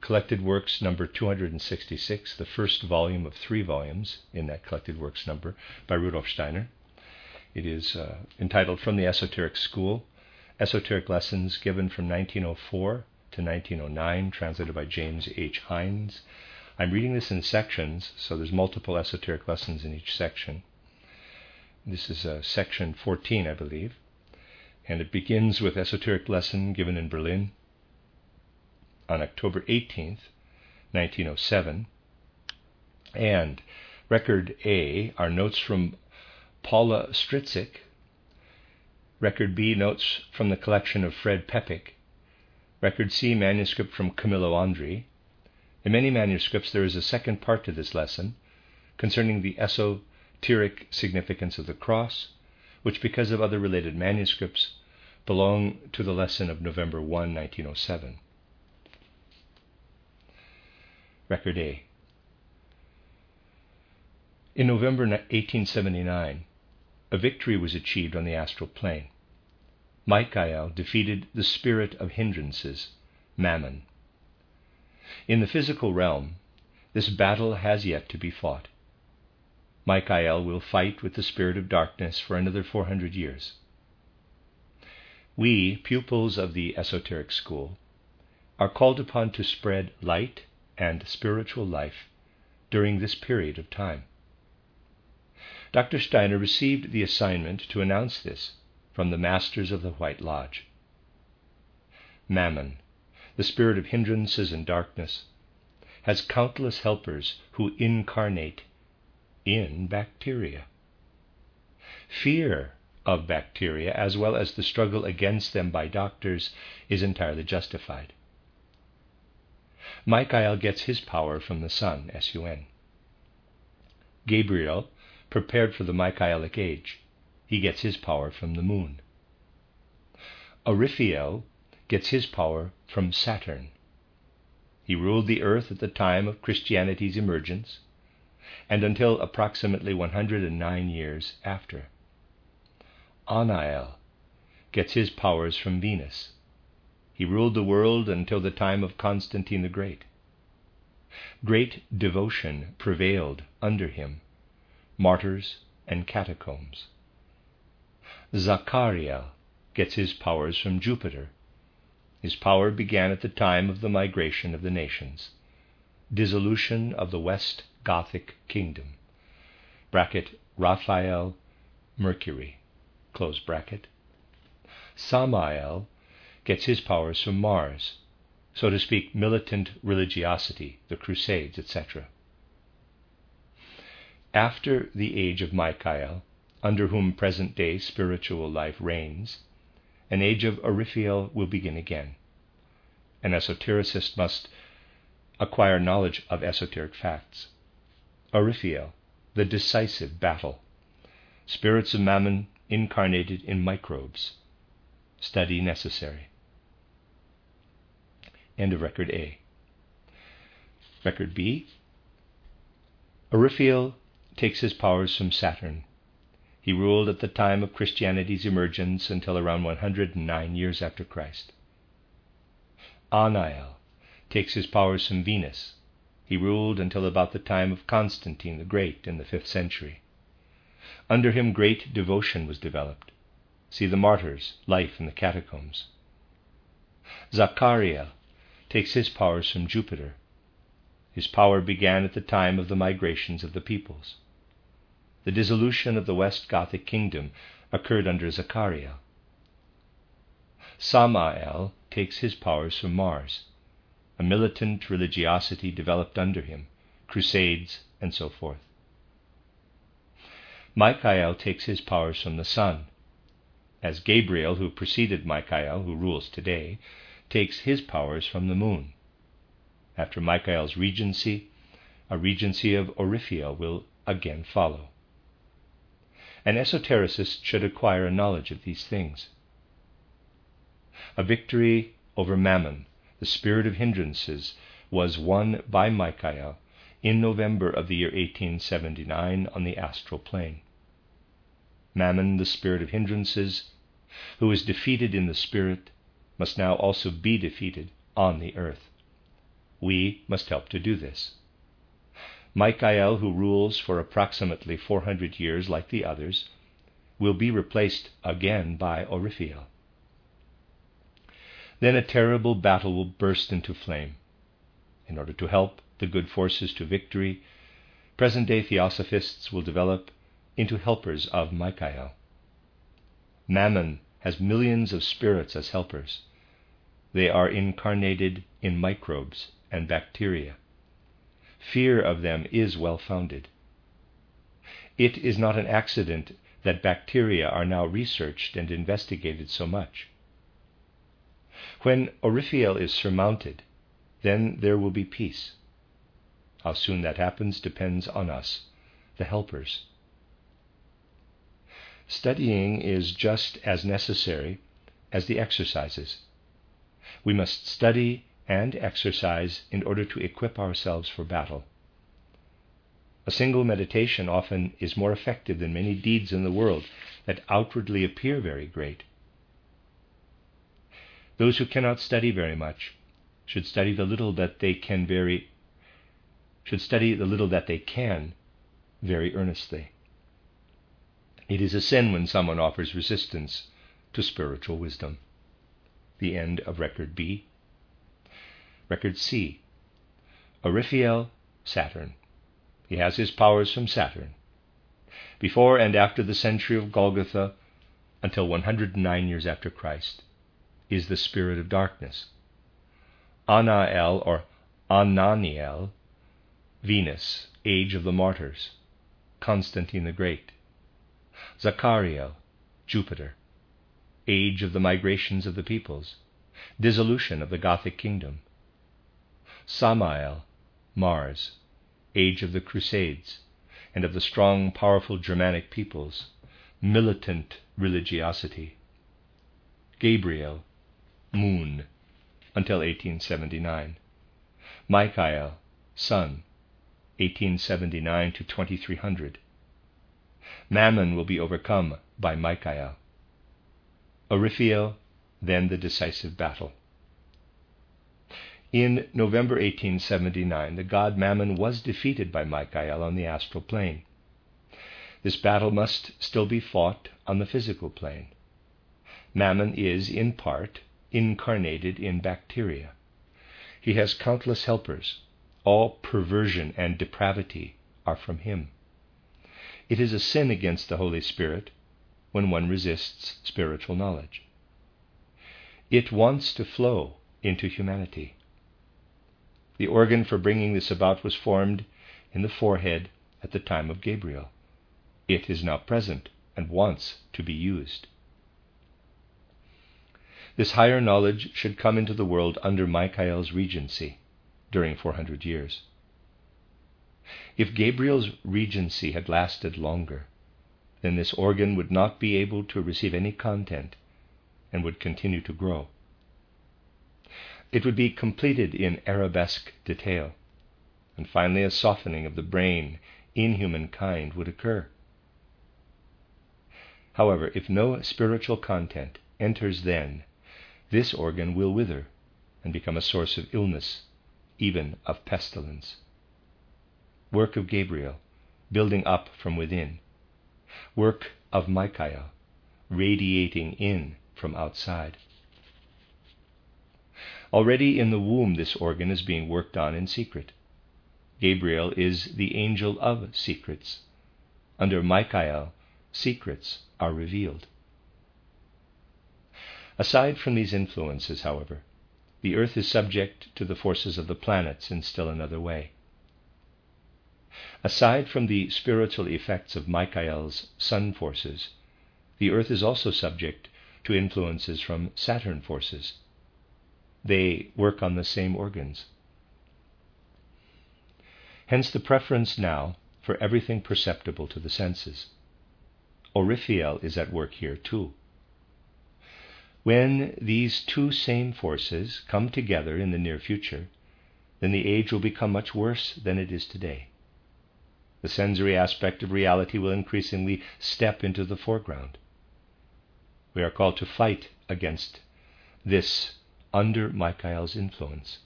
Collected Works number 266, the first volume of three volumes in that Collected Works number by Rudolf Steiner. It is uh, entitled From the Esoteric School Esoteric Lessons Given from 1904 to 1909, translated by James H. Hindes. I'm reading this in sections, so there's multiple esoteric lessons in each section. This is uh, section 14, I believe, and it begins with esoteric lesson given in Berlin on October 18th, 1907. And Record A are notes from Paula Stryczek. Record B, notes from the collection of Fred Poeppig. Record C, manuscript from Camilla Wandrey. In many manuscripts, there is a second part to this lesson concerning the esoteric significance of the cross, which, because of other related manuscripts, belong to the lesson of November 1, 1907. Record A. In November 1879, a victory was achieved on the astral plane. Michael defeated the spirit of hindrances, Mammon. In the physical realm, this battle has yet to be fought. Michael will fight with the spirit of darkness for another 400 years. We, pupils of the esoteric school, are called upon to spread light and spiritual life during this period of time. Dr. Steiner received the assignment to announce this from the masters of the White Lodge. Mammon, the spirit of hindrances and darkness, has countless helpers who incarnate in bacteria. Fear of bacteria, as well as the struggle against them by doctors, is entirely justified. Michael gets his power from the sun, S-U-N. Gabriel prepared for the Michaelic age. He gets his power from the moon. Aurifiel gets his power from Saturn. He ruled the earth at the time of Christianity's emergence and until approximately 109 years after. Anael gets his powers from Venus. He ruled the world until the time of Constantine the Great. Great devotion prevailed under him, martyrs and catacombs. Zachariah gets his powers from Jupiter. His power began at the time of the migration of the nations, dissolution of the West Gothic kingdom. Bracket Raphael, Mercury, close bracket. Samael gets his powers from Mars, so to speak, militant religiosity, the Crusades, etc. After the age of Michael, under whom present day spiritual life reigns, an age of Aurifiel will begin again. An esotericist must acquire knowledge of esoteric facts. Aurifiel, the decisive battle. Spirits of Mammon incarnated in microbes. Study necessary. End of record A. Record B. Aurifiel takes his powers from Saturn. He ruled at the time of Christianity's emergence until around 109 years after Christ. Anael takes his powers from Venus. He ruled until about the time of Constantine the Great in the 5th century. Under him, great devotion was developed. See the martyrs, life in the catacombs. Zachariel takes his powers from Jupiter. His power began at the time of the migrations of the peoples. The dissolution of the West Gothic kingdom occurred under Zachariah. Samael takes his powers from Mars. A militant religiosity developed under him, crusades, and so forth. Michael takes his powers from the sun, as Gabriel, who preceded Michael, who rules today, takes his powers from the moon. After Michael's regency, a regency of Oryphael will again follow. An esotericist should acquire a knowledge of these things. A victory over Mammon, the spirit of hindrances, was won by Michael in November of the year 1879 on the astral plane. Mammon, the spirit of hindrances, who is defeated in the spirit, must now also be defeated on the earth. We must help to do this. Michael, who rules for approximately 400 years like the others, will be replaced again by Oryphael. Then a terrible battle will burst into flame. In order to help the good forces to victory, present day theosophists will develop into helpers of Michael. Mammon has millions of spirits as helpers. They are incarnated in microbes and bacteria. Fear of them is well founded. It is not an accident that bacteria are now researched and investigated so much. When Oryphael is surmounted, then there will be peace. How soon that happens depends on us, the helpers. Studying is just as necessary as the exercises. We must study and exercise in order to equip ourselves for battle. A single meditation often is more effective than many deeds in the world that outwardly appear very great. Those who cannot study very much should study the little that they can very should study the little that they can very earnestly. It is a sin when someone offers resistance to spiritual wisdom. The end of Record B. Record C. Oryphael, Saturn. He has his powers from Saturn. Before and after the century of Golgotha, until 109 years after Christ, is the spirit of darkness. Anael or Ananiel, Venus, age of the martyrs, Constantine the Great. Zachariel, Jupiter, age of the migrations of the peoples, dissolution of the Gothic kingdom. Samael, Mars, age of the Crusades and of the strong, powerful Germanic peoples, militant religiosity. Gabriel, Moon, until 1879. Michael, Sun, 1879 to 2300. Mammon will be overcome by Michael. Oryphael, then the decisive battle. In November 1879, the god Mammon was defeated by Michael on the astral plane. This battle must still be fought on the physical plane. Mammon is, in part, incarnated in bacteria. He has countless helpers. All perversion and depravity are from him. It is a sin against the Holy Spirit when one resists spiritual knowledge. It wants to flow into humanity. The organ for bringing this about was formed in the forehead at the time of Gabriel. It is now present and wants to be used. This higher knowledge should come into the world under Michael's regency during 400 years. If Gabriel's regency had lasted longer, then this organ would not be able to receive any content and would continue to grow. It would be completed in arabesque detail, and finally a softening of the brain in humankind would occur. However, if no spiritual content enters then, this organ will wither and become a source of illness, even of pestilence work of Gabriel, building up from within, work of Michael, radiating in from outside. Already in the womb, this organ is being worked on in secret. Gabriel is the angel of secrets. Under Michael, secrets are revealed. Aside from these influences, however, the earth is subject to the forces of the planets in still another way. Aside from the spiritual effects of Michael's sun forces, the Earth is also subject to influences from Saturn forces. They work on the same organs. Hence the preference now for everything perceptible to the senses. Oryphiel is at work here too. When these two same forces come together in the near future, then the age will become much worse than it is today. The sensory aspect of reality will increasingly step into the foreground. We are called to fight against this under Michael's influence.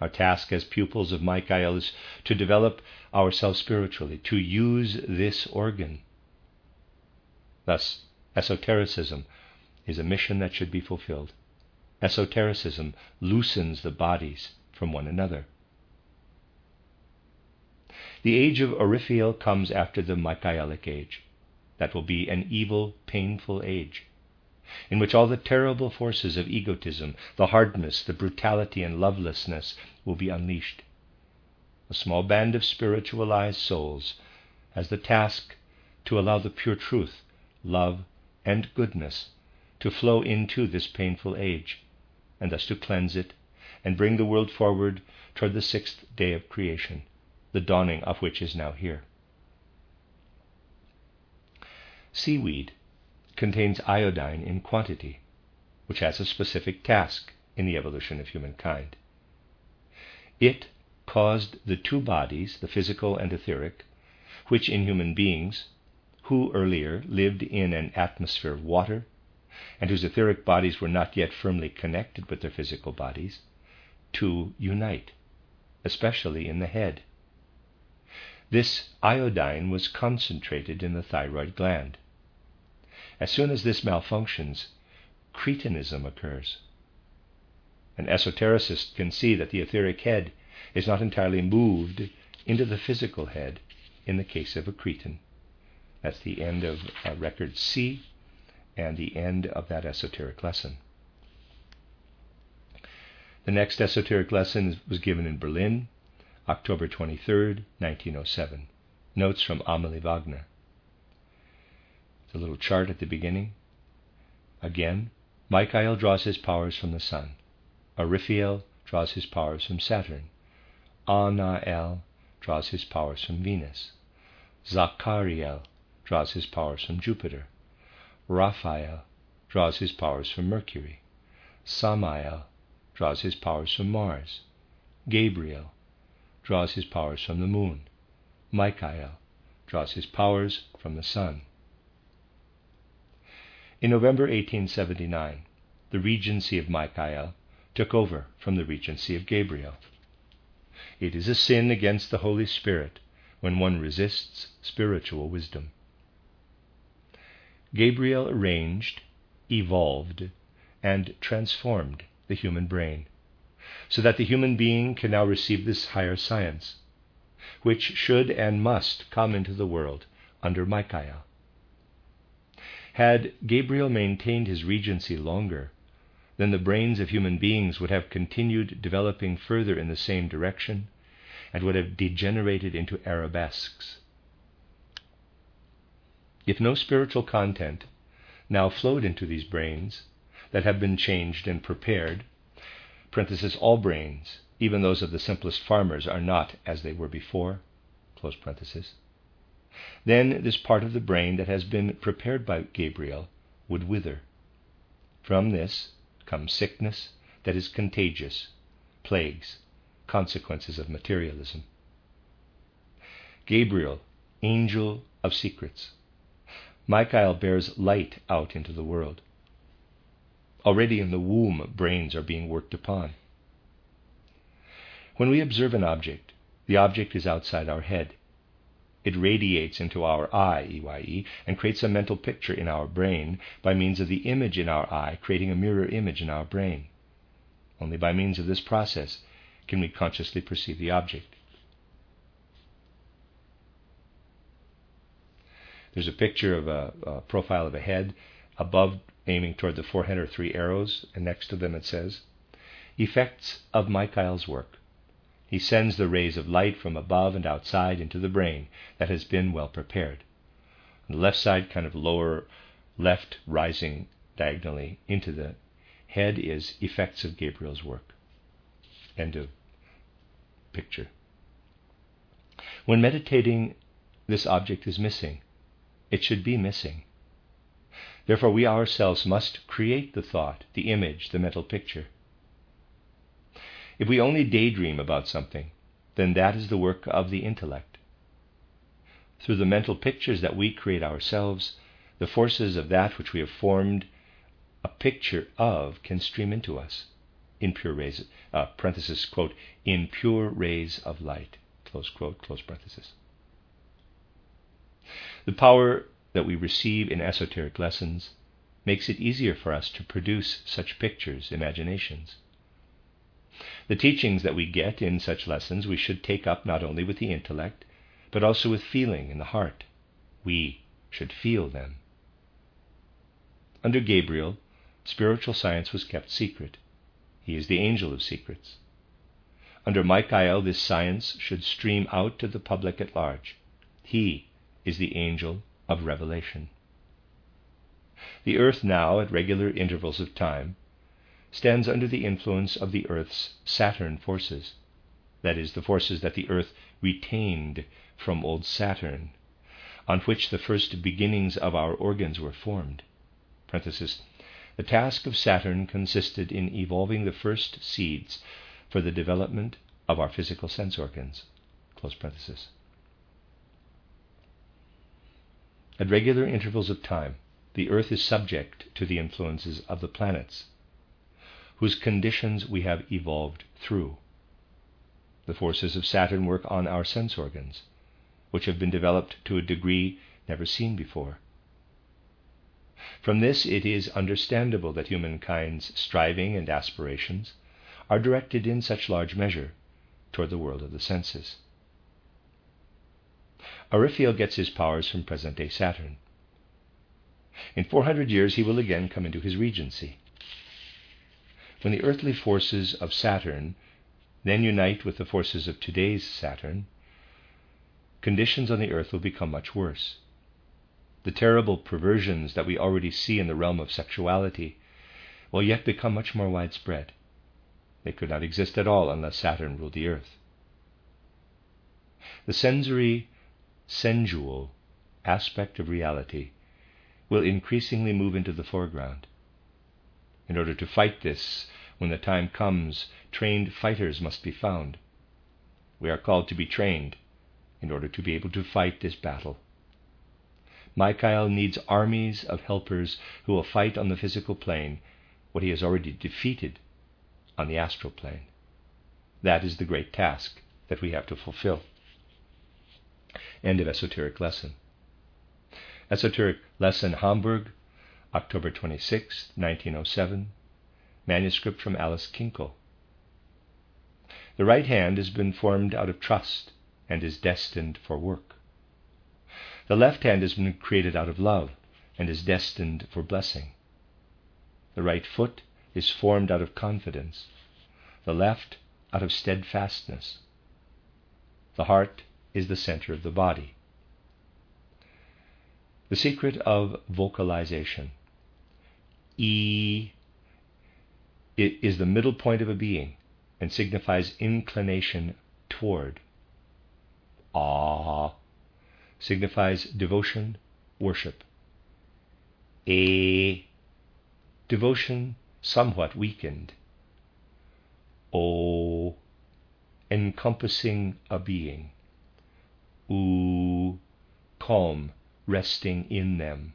Our task as pupils of Michael is to develop ourselves spiritually, to use this organ. Thus, esotericism is a mission that should be fulfilled. Esotericism loosens the bodies from one another. The age of Oryphiel comes after the Michaelic age. That will be an evil, painful age in which all the terrible forces of egotism, the hardness, the brutality, and lovelessness will be unleashed. A small band of spiritualized souls has the task to allow the pure truth, love, and goodness to flow into this painful age, and thus to cleanse it and bring the world forward toward the sixth day of creation, the dawning of which is now here. Seaweed contains iodine in quantity, which has a specific task in the evolution of humankind. It caused the two bodies, the physical and etheric, which in human beings, who earlier lived in an atmosphere of water, and whose etheric bodies were not yet firmly connected with their physical bodies, to unite, especially in the head. This iodine was concentrated in the thyroid gland. As soon as this malfunctions, cretinism occurs. An esotericist can see that the etheric head is not entirely moved into the physical head in the case of a cretin. That's the end of uh, record C and the end of that esoteric lesson. The next esoteric lesson was given in Berlin, October 23, 1907. Notes from Amalie Wagner the little chart at the beginning. Again, Michael draws his powers from the sun. Oryphiel draws his powers from Saturn. Anael draws his powers from Venus. Zachariel draws his powers from Jupiter. Raphael draws his powers from Mercury. Samael draws his powers from Mars. Gabriel draws his powers from the moon. Michael draws his powers from the sun. In November 1879, the regency of Michael took over from the regency of Gabriel. It is a sin against the Holy Spirit when one resists spiritual wisdom. Gabriel arranged, evolved, and transformed the human brain, so that the human being can now receive this higher science, which should and must come into the world under Michael. Had Gabriel maintained his regency longer, then the brains of human beings would have continued developing further in the same direction and would have degenerated into arabesques. If no spiritual content now flowed into these brains that have been changed and prepared, all brains, even those of the simplest farmers, are not as they were before, then this part of the brain that has been prepared by Gabriel would wither. From this comes sickness that is contagious, plagues, consequences of materialism. Gabriel, angel of secrets. Michael bears light out into the world. Already in the womb, brains are being worked upon. When we observe an object, the object is outside our head. It radiates into our eye, EYE, and creates a mental picture in our brain by means of the image in our eye, creating a mirror image in our brain. Only by means of this process can we consciously perceive the object. There's a picture of a, a profile of a head. Above, aiming toward the forehead, are three arrows, and next to them it says, Effects of Michael's work. He sends the rays of light from above and outside into the brain that has been well prepared. On the left side, kind of lower left, rising diagonally into the head, is effects of Gabriel's work. End of picture. When meditating, this object is missing. It should be missing. Therefore, we ourselves must create the thought, the image, the mental picture. If we only daydream about something, then that is the work of the intellect. Through the mental pictures that we create ourselves, the forces of that which we have formed a picture of can stream into us in pure rays, uh, parenthesis, quote, in pure rays of light, close quote, close parenthesis. The power that we receive in esoteric lessons makes it easier for us to produce such pictures, imaginations. The teachings that we get in such lessons we should take up not only with the intellect, but also with feeling in the heart. We should feel them. Under Gabriel, spiritual science was kept secret. He is the angel of secrets. Under Michael, this science should stream out to the public at large. He is the angel of revelation. The earth now, at regular intervals of time, stands under the influence of the earth's Saturn forces, that is, the forces that the earth retained from old Saturn, on which the first beginnings of our organs were formed. The task of Saturn consisted in evolving the first seeds for the development of our physical sense organs. At regular intervals of time, the Earth is subject to the influences of the planets, whose conditions we have evolved through. The forces of Saturn work on our sense organs, which have been developed to a degree never seen before. From this, it is understandable that humankind's striving and aspirations are directed in such large measure toward the world of the senses. Aurifiel gets his powers from present day Saturn. In 400 years, he will again come into his regency. When the earthly forces of Saturn then unite with the forces of today's Saturn, conditions on the earth will become much worse the terrible perversions that we already see in the realm of sexuality will yet become much more widespread. They could not exist at all unless Saturn ruled the earth. The sensory, sensual aspect of reality will increasingly move into the foreground. In order to fight this, when the time comes, trained fighters must be found. We are called to be trained in order to be able to fight this battle. Michael needs armies of helpers who will fight on the physical plane what he has already defeated on the astral plane. That is the great task that we have to fulfill. End of Esoteric Lesson. Esoteric Lesson Hamburg, October 26, 1907. Manuscript from Alice Kinkel. The right hand has been formed out of trust and is destined for work. The left hand has been created out of love and is destined for blessing. The right foot is formed out of confidence, the left out of steadfastness. The heart is the center of the body. The secret of vocalization. E is the middle point of a being and signifies inclination toward. Ah signifies devotion, worship. A devotion somewhat weakened. O encompassing a being. U calm, resting in them.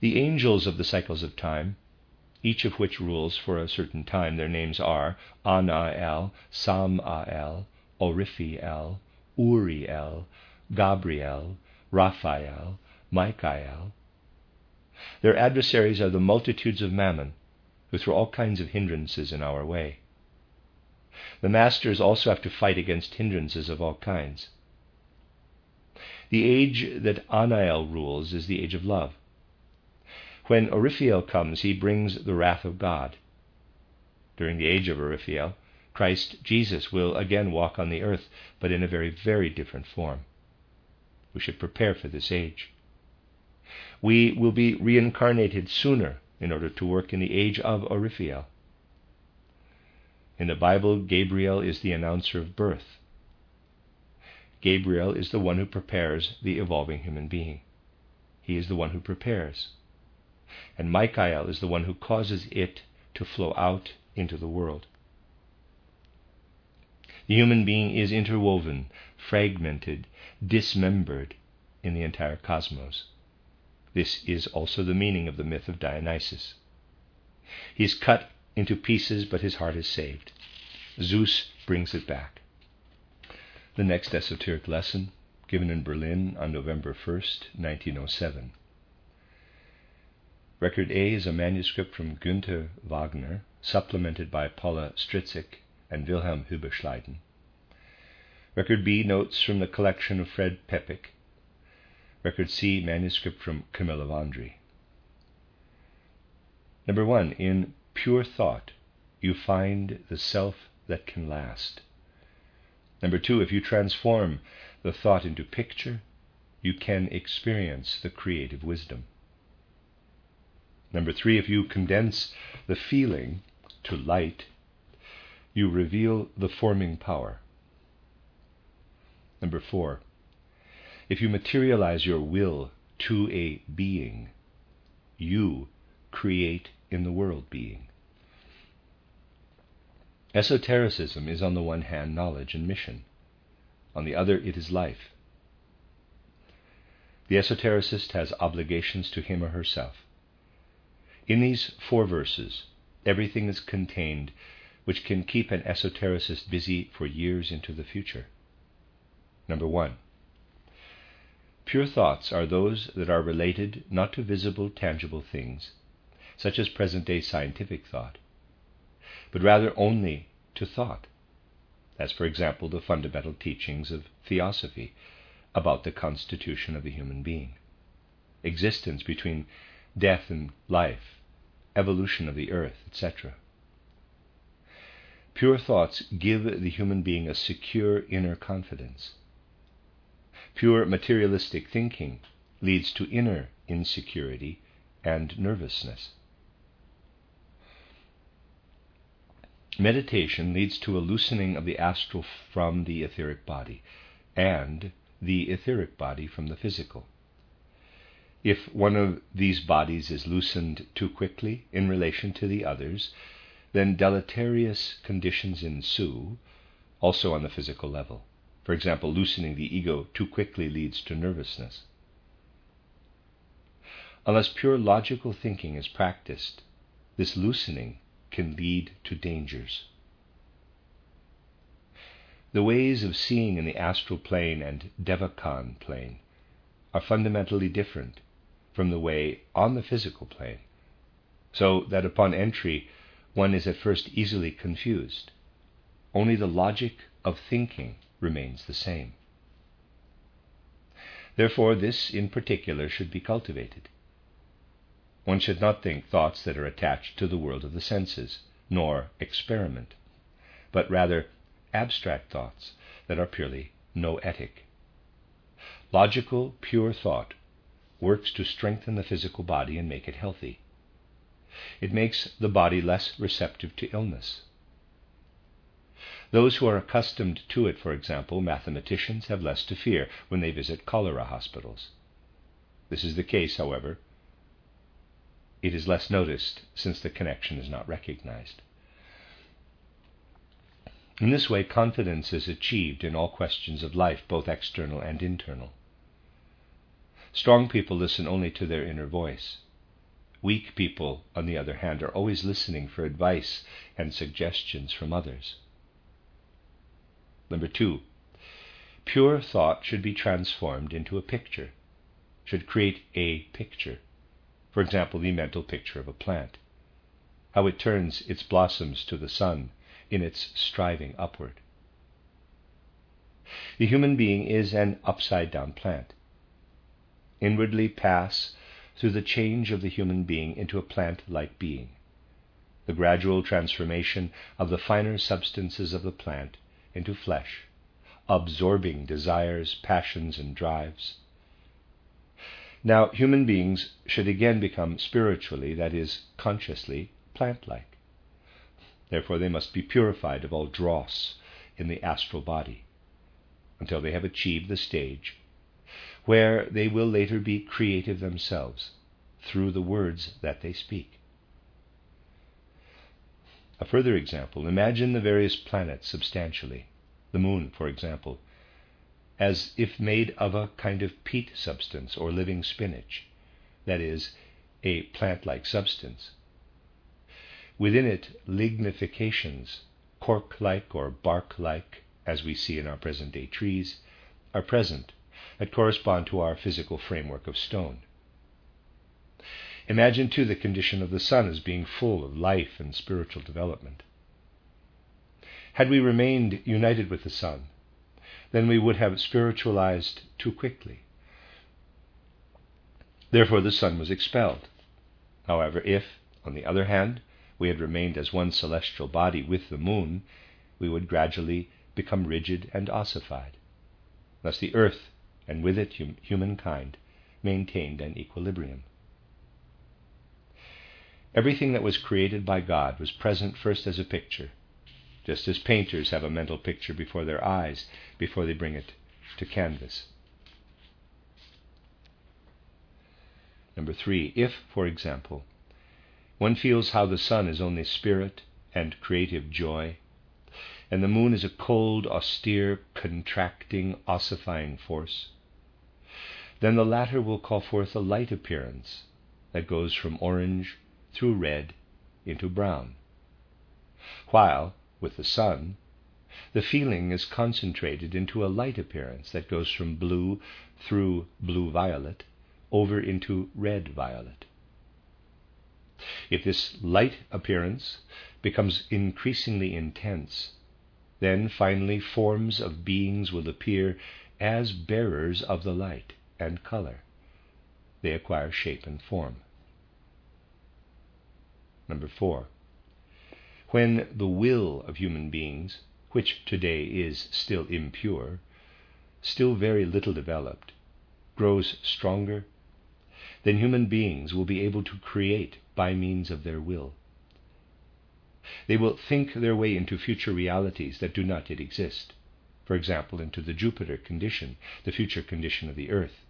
The angels of the cycles of time, each of which rules for a certain time, their names are Anael, Samael, Orifiel, Uriel, Gabriel, Raphael, Michael. Their adversaries are the multitudes of mammon, who throw all kinds of hindrances in our way. The masters also have to fight against hindrances of all kinds. The age that Anael rules is the age of love. When Orifiel comes, he brings the wrath of God. During the age of Orifiel, Christ Jesus will again walk on the earth, but in a very, very different form. We should prepare for this age. We will be reincarnated sooner in order to work in the age of Orifiel. In the Bible, Gabriel is the announcer of birth. Gabriel is the one who prepares the evolving human being. He is the one who prepares. And Michael is the one who causes it to flow out into the world. The human being is interwoven, fragmented, dismembered in the entire cosmos. This is also the meaning of the myth of Dionysus. He is cut into pieces, but his heart is saved. Zeus brings it back. The next esoteric lesson, given in Berlin on November 1st, 1907. Record A is a manuscript from Günther Wagner, supplemented by Paula Stryczek and Wilhelm Hübbe-Schleiden. Record B, notes from the collection of Fred Poeppig. Record C, manuscript from Camilla Wandrey. Number one, in pure thought, you find the self that can last. Number two, if you transform the thought into picture, you can experience the creative wisdom. Number three, if you condense the feeling to light, you reveal the forming power. Number four, if you materialize your will to a being, you create in the world being. Esotericism is, on the one hand, knowledge and mission. On the other, it is life. The esotericist has obligations to him or herself. In these four verses, everything is contained which can keep an esotericist busy for years into the future. Number one, pure thoughts are those that are related not to visible, tangible things, such as present day scientific thought, but rather only to thought, as, for example, the fundamental teachings of theosophy about the constitution of the human being, existence between death and life, evolution of the earth, etc. Pure thoughts give the human being a secure inner confidence. Pure materialistic thinking leads to inner insecurity and nervousness. Meditation leads to a loosening of the astral from the etheric body and the etheric body from the physical. If one of these bodies is loosened too quickly in relation to the others, then deleterious conditions ensue, also on the physical level. For example, loosening the ego too quickly leads to nervousness. Unless pure logical thinking is practiced, this loosening can lead to dangers. The ways of seeing in the astral plane and Devachan plane are fundamentally different from the way on the physical plane, so that upon entry one is at first easily confused. Only the logic of thinking remains the same. Therefore, this in particular should be cultivated. One should not think thoughts that are attached to the world of the senses, nor experiment, but rather abstract thoughts that are purely noetic. Logical, pure thought works to strengthen the physical body and make it healthy. It makes the body less receptive to illness. Those who are accustomed to it, for example, mathematicians, have less to fear when they visit cholera hospitals. This is the case, however, it is less noticed since the connection is not recognized. In this way, confidence is achieved in all questions of life, both external and internal. Strong people listen only to their inner voice. Weak people, on the other hand, are always listening for advice and suggestions from others. Number two, pure thought should be transformed into a picture, should create a picture. For example, the mental picture of a plant, how it turns its blossoms to the sun in its striving upward. The human being is an upside down plant. Inwardly pass through the change of the human being into a plant like being, the gradual transformation of the finer substances of the plant into flesh, absorbing desires, passions, and drives, now, human beings should again become spiritually, that is, consciously, plant like. Therefore, they must be purified of all dross in the astral body. until they have achieved the stage where they will later be creative themselves through the words that they speak. A further example imagine the various planets substantially, the moon, for example, as if made of a kind of peat substance or living spinach, that is, a plant like substance. Within it, lignifications, cork like or bark like, as we see in our present day trees, are present that correspond to our physical framework of stone. Imagine, too, the condition of the sun as being full of life and spiritual development. Had we remained united with the sun, then we would have spiritualized too quickly. Therefore, the sun was expelled. However, if, on the other hand, we had remained as one celestial body with the moon, we would gradually become rigid and ossified. Thus, the earth, and with it hum- humankind, maintained an equilibrium. Everything that was created by God was present first as a picture, just as painters have a mental picture before their eyes before they bring it to canvas. Number three, if, for example, one feels how the sun is only spirit and creative joy, and the moon is a cold, austere, contracting, ossifying force, then the latter will call forth a light appearance that goes from orange through red into brown. While, with the sun, the feeling is concentrated into a light appearance that goes from blue through blue violet over into red violet. If this light appearance becomes increasingly intense, then finally forms of beings will appear as bearers of the light and color. They acquire shape and form. Number four, when the will of human beings, which today is still impure, still very little developed, grows stronger, then human beings will be able to create by means of their will. They will think their way into future realities that do not yet exist. For example, into the Jupiter condition, the future condition of the Earth.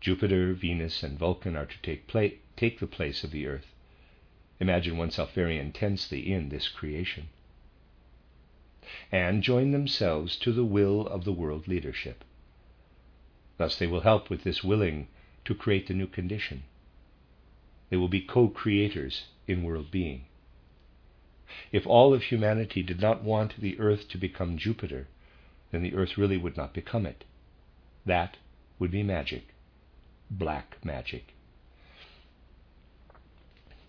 Jupiter, Venus, and Vulcan are to take, pla- take the place of the Earth imagine oneself very intensely in this creation, and join themselves to the will of the world leadership. Thus, they will help with this willing to create the new condition. They will be co creators in world being. If all of humanity did not want the earth to become Jupiter, then the earth really would not become it. That would be magic, black magic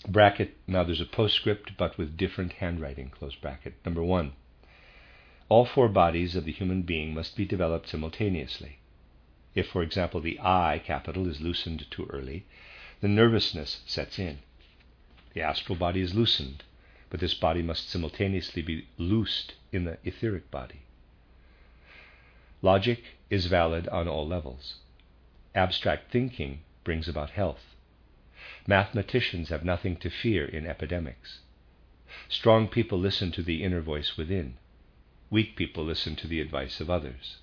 bracket, now there's a postscript, but with different handwriting, close bracket. Number one, all four bodies of the human being must be developed simultaneously. If, for example, the I capital is loosened too early, the nervousness sets in. The astral body is loosened, but this body must simultaneously be loosed in the etheric body. Logic is valid on all levels. Abstract thinking brings about health. Mathematicians have nothing to fear in epidemics. Strong people listen to the inner voice within. Weak people listen to the advice of others.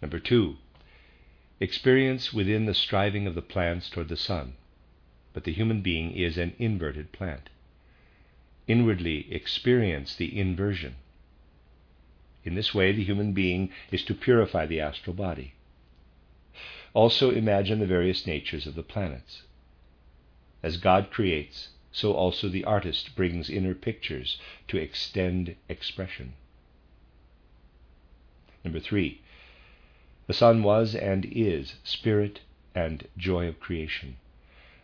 Number two, experience within the striving of the plants toward the sun, but the human being is an inverted plant. Inwardly experience the inversion. In this way, the human being is to purify the astral body. Also imagine the various natures of the planets. As God creates, so also the artist brings inner pictures to extend expression. Number three, the sun was and is spirit and joy of creation.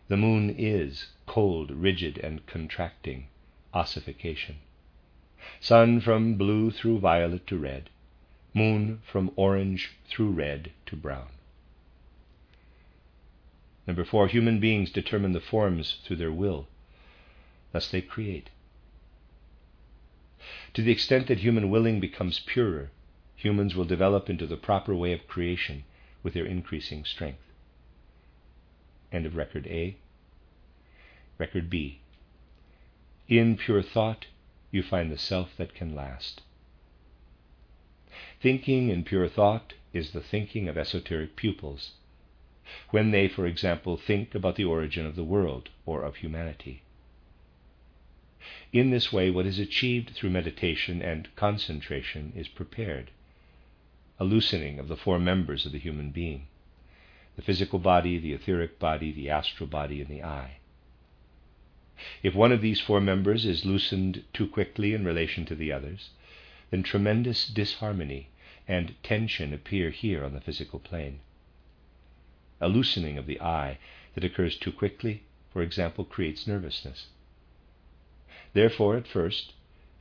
The moon is cold, rigid, and contracting ossification. Sun from blue through violet to red, moon from orange through red to brown. Number four, human beings determine the forms through their will. Thus they create. To the extent that human willing becomes purer, humans will develop into the proper way of creation with their increasing strength. End of record A. Record B. In pure thought, you find the self that can last. Thinking in pure thought is the thinking of esoteric pupils, when they, for example, think about the origin of the world or of humanity. In this way, what is achieved through meditation and concentration is prepared a loosening of the four members of the human being the physical body, the etheric body, the astral body, and the I. If one of these four members is loosened too quickly in relation to the others, then tremendous disharmony and tension appear here on the physical plane. A loosening of the I that occurs too quickly, for example, creates nervousness. Therefore, at first,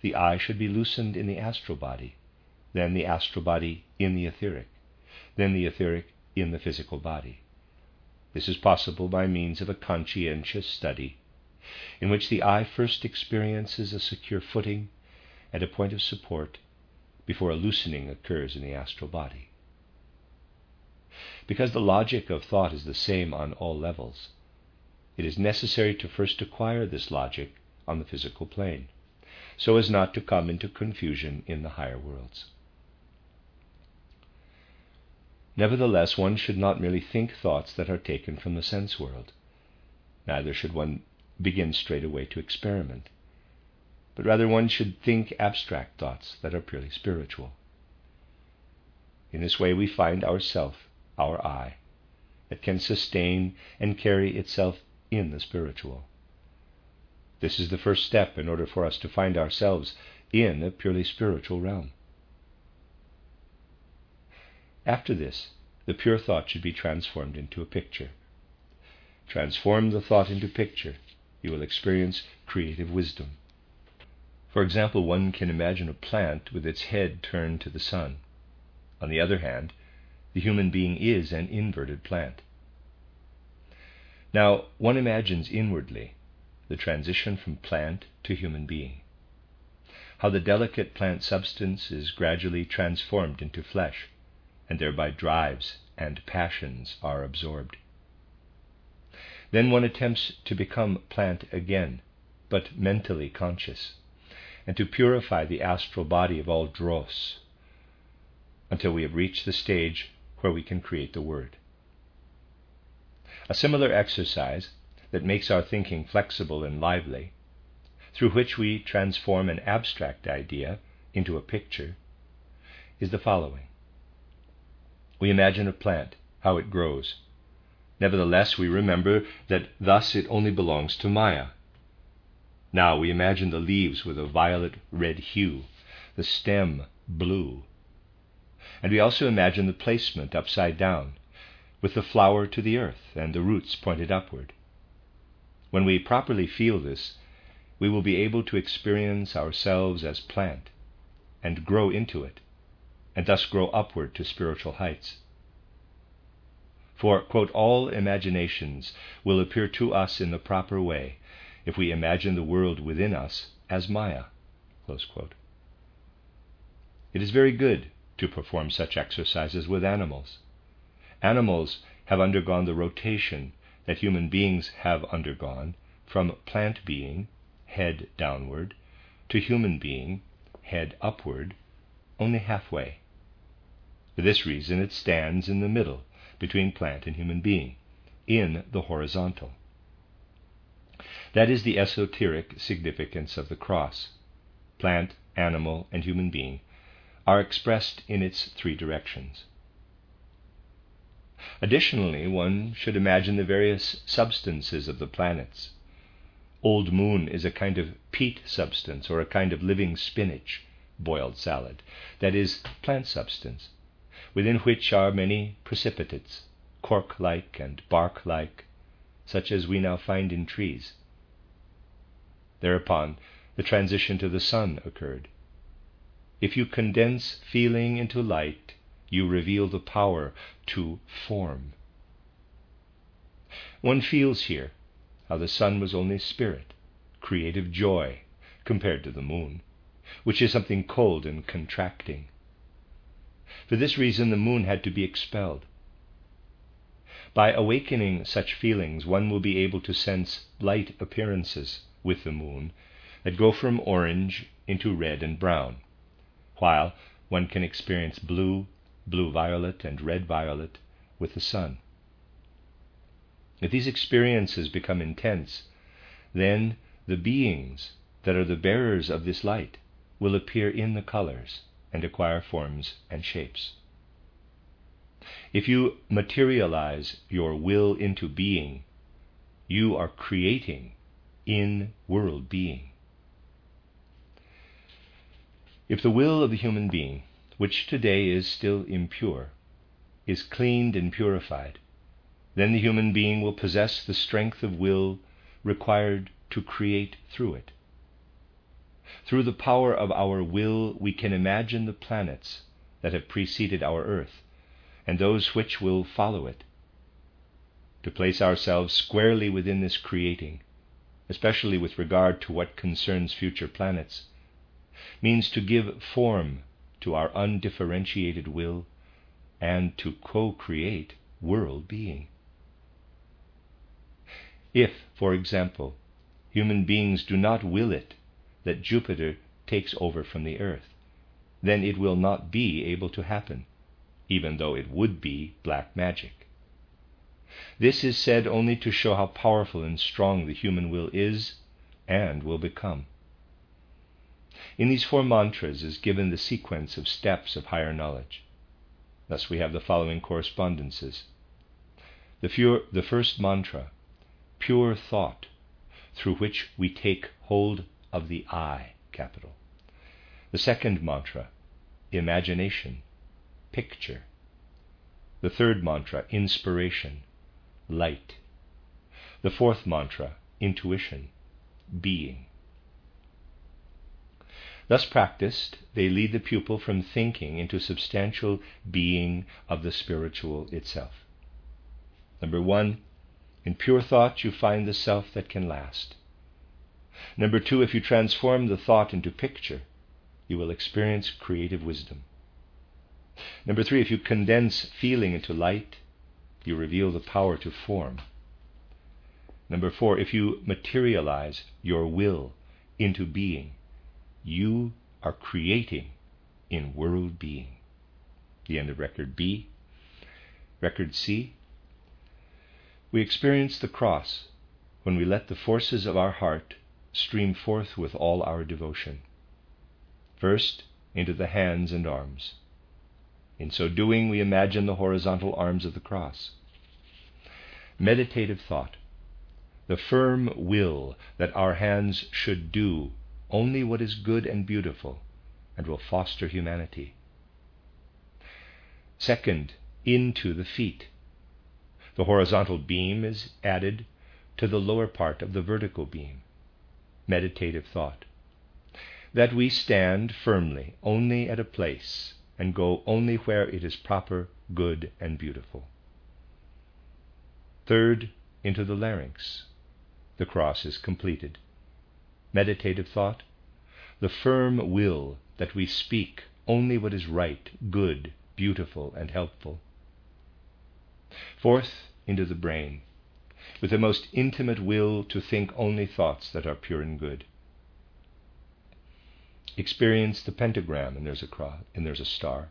the I should be loosened in the astral body, then the astral body in the etheric, then the etheric in the physical body. This is possible by means of a conscientious study, in which the I first experiences a secure footing and a point of support before a loosening occurs in the astral body. Because the logic of thought is the same on all levels, it is necessary to first acquire this logic on the physical plane, so as not to come into confusion in the higher worlds. Nevertheless, one should not merely think thoughts that are taken from the sense world. Neither should one begin straight away to experiment, but rather one should think abstract thoughts that are purely spiritual. In this way, we find our self, our I, that can sustain and carry itself in the spiritual. This is the first step in order for us to find ourselves in a purely spiritual realm. After this, the pure thought should be transformed into a picture. Transform the thought into picture, you will experience creative wisdom. For example, one can imagine a plant with its head turned to the sun. On the other hand, the human being is an inverted plant. Now, one imagines inwardly the transition from plant to human being, how the delicate plant substance is gradually transformed into flesh and thereby drives and passions are absorbed. Then one attempts to become plant again, but mentally conscious, and to purify the astral body of all dross until we have reached the stage where we can create the word. A similar exercise that makes our thinking flexible and lively, through which we transform an abstract idea into a picture, is the following we imagine a plant, how it grows. Nevertheless, we remember that thus it only belongs to Maya. Now we imagine the leaves with a violet red hue, the stem blue. And we also imagine the placement upside down, with the flower to the earth and the roots pointed upward. When we properly feel this, we will be able to experience ourselves as plant and grow into it and thus grow upward to spiritual heights. For, quote, all imaginations will appear to us in the proper way if we imagine the world within us as Maya. It is very good to perform such exercises with animals. Animals have undergone the rotation that human beings have undergone from plant being, head downward, to human being, head upward, only halfway. For this reason, it stands in the middle between plant and human being, in the horizontal. That is the esoteric significance of the cross. Plant, animal, and human being are expressed in its three directions. Additionally, one should imagine the various substances of the planets. Old Moon is a kind of peat substance or a kind of living spinach, boiled salad, that is, plant substance within which are many precipitates, cork like and bark like, such as we now find in trees. Thereupon, the transition to the sun occurred. If you condense feeling into light, you reveal the power to form. One feels here how the sun was only spirit, creative joy, compared to the moon, which is something cold and contracting. For this reason, the moon had to be expelled. By awakening such feelings, one will be able to sense light appearances with the moon that go from orange into red and brown, while one can experience blue, blue violet, and red violet with the sun. If these experiences become intense, then the beings that are the bearers of this light will appear in the colors and acquire forms and shapes. If you materialize your will into being, you are creating in world being. If the will of the human being, which today is still impure, is cleaned and purified, then the human being will possess the strength of will required to create through it. Through the power of our will, we can imagine the planets that have preceded our earth and those which will follow it. To place ourselves squarely within this creating, especially with regard to what concerns future planets, means to give form to our undifferentiated will and to co create world being. If, for example, human beings do not will it that Jupiter takes over from the Earth, then it will not be able to happen, even though it would be black magic. This is said only to show how powerful and strong the human will is and will become. In these four mantras is given the sequence of steps of higher knowledge. Thus we have the following correspondences. The, the first mantra pure thought through which we take hold of the I, capital. The second mantra, imagination, picture. The third mantra, inspiration, light. The fourth mantra, intuition, being. Thus practiced, they lead the pupil from thinking into substantial being of the spiritual itself. Number one, in pure thought, you find the self that can last. Number two, if you transform the thought into picture, you will experience creative wisdom. Number three, if you condense feeling into light, you reveal the power to form. Number four, if you materialize your will into being, you are creating in world being. The end of record B. Record C. We experience the cross when we let the forces of our heart stream forth with all our devotion. First, into the hands and arms. In so doing, we imagine the horizontal arms of the cross. Meditative thought, the firm will that our hands should do only what is good and beautiful and will foster humanity. Second, into the feet, the horizontal beam is added to the lower part of the vertical beam. Meditative thought. That we stand firmly only at a place and go only where it is proper, good, and beautiful. Third, into the larynx. The cross is completed. Meditative thought. The firm will that we speak only what is right, good, beautiful, and helpful. Fourth, into the brain, with the most intimate will to think only thoughts that are pure and good. Experience the pentagram, and there's a cross, and there's a star.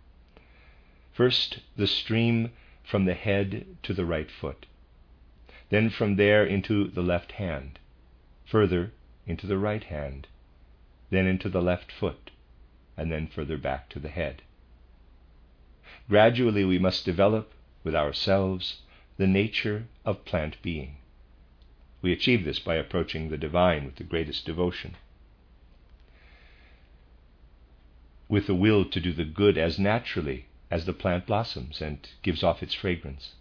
First, the stream from the head to the right foot, then from there into the left hand, further into the right hand, then into the left foot, and then further back to the head. Gradually, we must develop with ourselves the nature of plant being. We achieve this by approaching the divine with the greatest devotion. With the will to do the good as naturally as the plant blossoms and gives off its fragrance.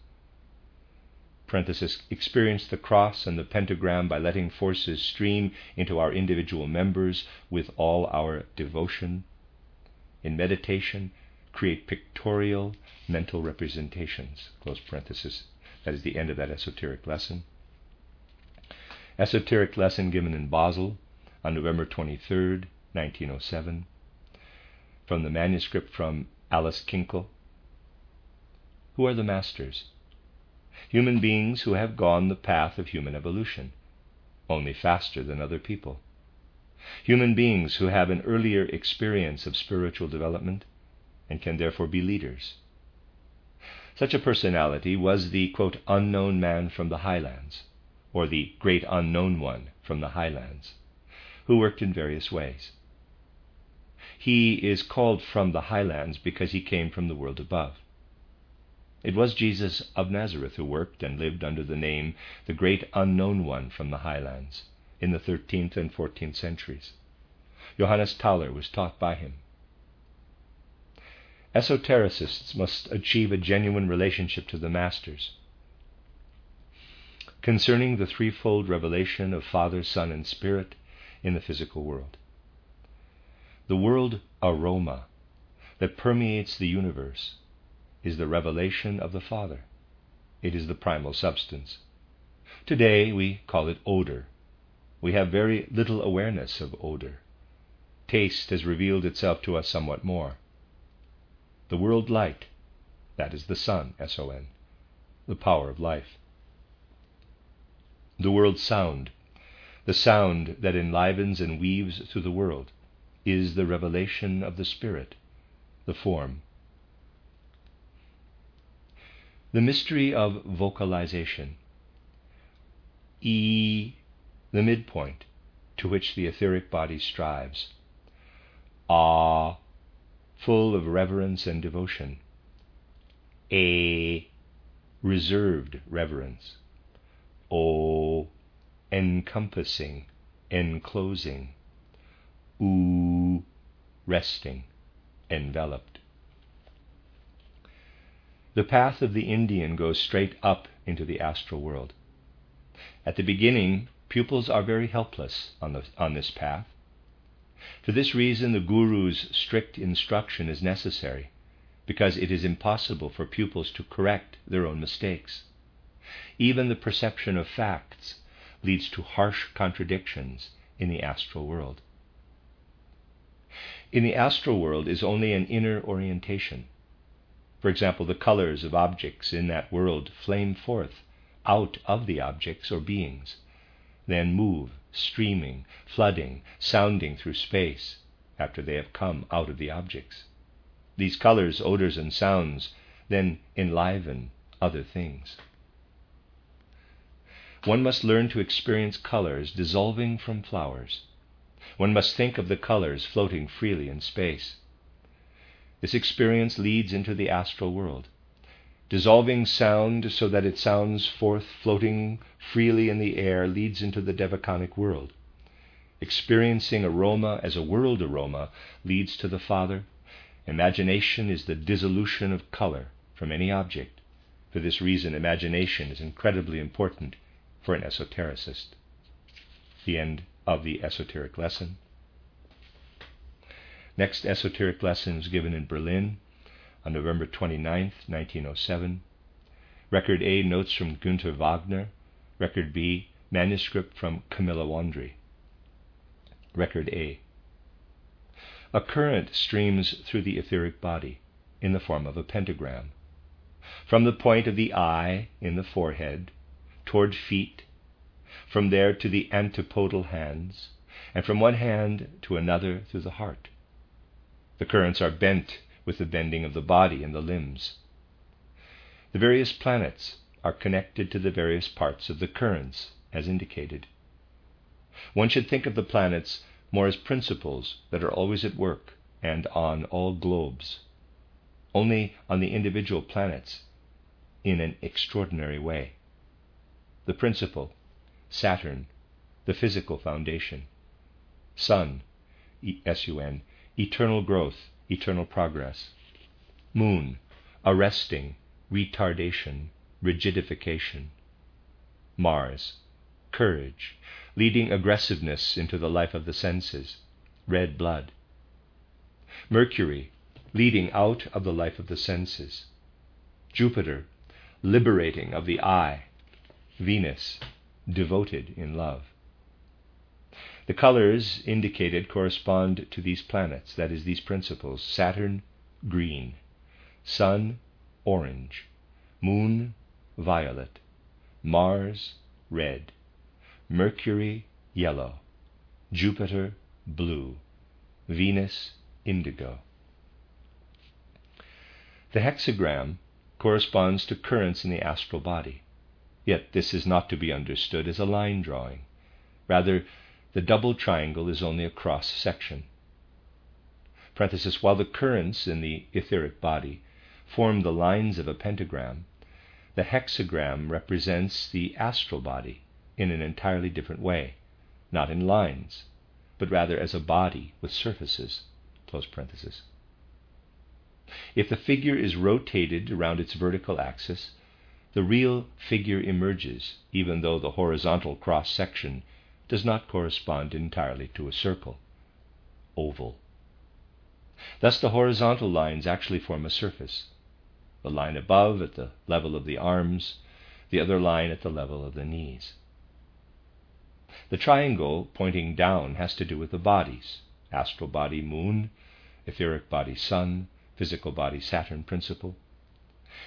Experience the cross and the pentagram by letting forces stream into our individual members with all our devotion. In meditation, create pictorial mental representations. That is the end of that esoteric lesson. Esoteric lesson given in Basel on November 23, 1907, from the manuscript from Alice Kinkel. Who are the masters? Human beings who have gone the path of human evolution, only faster than other people. Human beings who have an earlier experience of spiritual development, and can therefore be leaders. Such a personality was the quote, unknown man from the highlands, or the great unknown one from the highlands, who worked in various ways. He is called from the highlands because he came from the world above. It was Jesus of Nazareth who worked and lived under the name the Great Unknown One from the highlands in the 13th and 14th centuries. Johannes Tauler was taught by him. Esotericists must achieve a genuine relationship to the Masters. Concerning the threefold revelation of Father, Son, and Spirit in the physical world. The world aroma that permeates the universe is the revelation of the Father. It is the primal substance. Today we call it odor. We have very little awareness of odor. Taste has revealed itself to us somewhat more. The world light, that is the sun, S O N, the power of life. The world sound, the sound that enlivens and weaves through the world, is the revelation of the Spirit, the form the mystery of vocalization. E, the midpoint to which the etheric body strives. Ah, full of reverence and devotion. A, reserved reverence. O, encompassing, enclosing. U, resting, enveloped. The path of the Indian goes straight up into the astral world. At the beginning, pupils are very helpless on, the, on this path. For this reason, the Guru's strict instruction is necessary, because it is impossible for pupils to correct their own mistakes. Even the perception of facts leads to harsh contradictions in the astral world. In the astral world is only an inner orientation for example, the colors of objects in that world flame forth out of the objects or beings, then move, streaming, flooding, sounding through space after they have come out of the objects. These colors, odors, and sounds then enliven other things. One must learn to experience colors dissolving from flowers. One must think of the colors floating freely in space. This experience leads into the astral world. Dissolving sound so that it sounds forth floating freely in the air leads into the devachanic world. Experiencing aroma as a world aroma leads to the Father. Imagination is the dissolution of color from any object. For this reason, imagination is incredibly important for an esotericist. The end of the esoteric lesson. Next esoteric lesson was given in Berlin on November 29, 1907. Record A, notes from Günther Wagner. Record B, manuscript from Camilla Wandrey. Record A. A current streams through the etheric body in the form of a pentagram. From the point of the eye in the forehead toward feet, from there to the antipodal hands, and from one hand to another through the heart. The currents are bent with the bending of the body and the limbs. The various planets are connected to the various parts of the currents, as indicated. One should think of the planets more as principles that are always at work and on all globes, only on the individual planets in an extraordinary way. The principle, Saturn, the physical foundation, Sun, S U N, eternal growth, eternal progress. Moon, arresting, retardation, rigidification. Mars, courage, leading aggressiveness into the life of the senses, red blood. Mercury, leading out of the life of the senses. Jupiter, liberating of the I. Venus, devoted in love. The colors indicated correspond to these planets, that is, these principles Saturn, green, Sun, orange, Moon, violet, Mars, red, Mercury, yellow, Jupiter, blue, Venus, indigo. The hexagram corresponds to currents in the astral body, yet this is not to be understood as a line drawing. Rather, the double triangle is only a cross section. While the currents in the etheric body form the lines of a pentagram, the hexagram represents the astral body in an entirely different way, not in lines, but rather as a body with surfaces. If the figure is rotated around its vertical axis, the real figure emerges, even though the horizontal cross section does not correspond entirely to a circle, oval. Thus, the horizontal lines actually form a surface, the line above at the level of the arms, the other line at the level of the knees. The triangle pointing down has to do with the bodies astral body, moon, etheric body, sun, physical body, Saturn principle.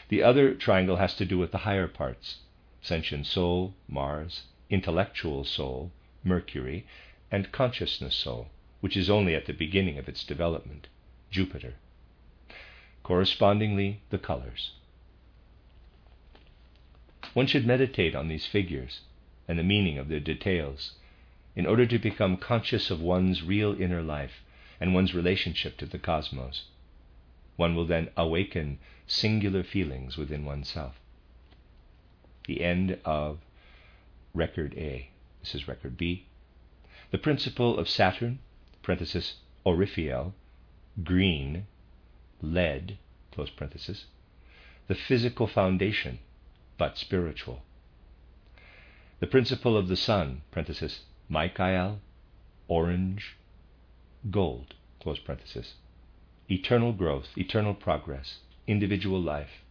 The other triangle has to do with the higher parts sentient soul, Mars, intellectual soul, Mercury, and consciousness soul, which is only at the beginning of its development, Jupiter correspondingly the colors. One should meditate on these figures and the meaning of their details in order to become conscious of one's real inner life and one's relationship to the cosmos. One will then awaken singular feelings within oneself. The end of record A. This is record B. The principle of Saturn, parenthesis, Oriphiel, green, lead, close parenthesis, the physical foundation, but spiritual. The principle of the sun, parenthesis, Michael, orange, gold, close parenthesis, eternal growth, eternal progress, individual life.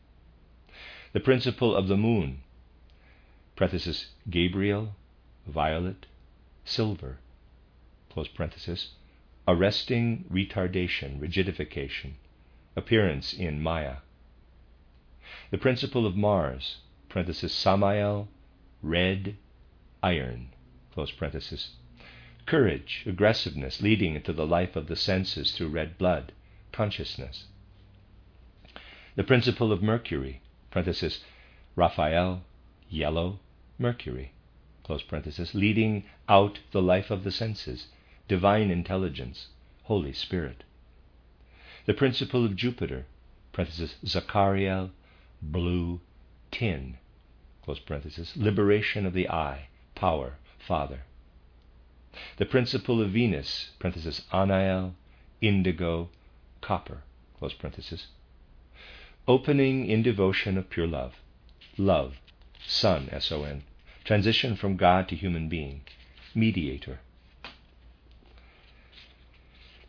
The principle of the moon, parenthesis, Gabriel, violet, silver, arresting retardation, rigidification, appearance in Maya. The principle of Mars, Samael, red, iron. Courage, aggressiveness, leading into the life of the senses through red blood, consciousness. The principle of Mercury, Raphael, yellow, Mercury, leading out the life of the senses, divine intelligence, Holy Spirit the principle of Jupiter, parenthesis, Zachariel, blue, tin, liberation of the I, power, Father. The principle of Venus, parenthesis, Anael, indigo, copper. Opening in devotion of pure love, love, Son, S O N, transition from God to human being, mediator,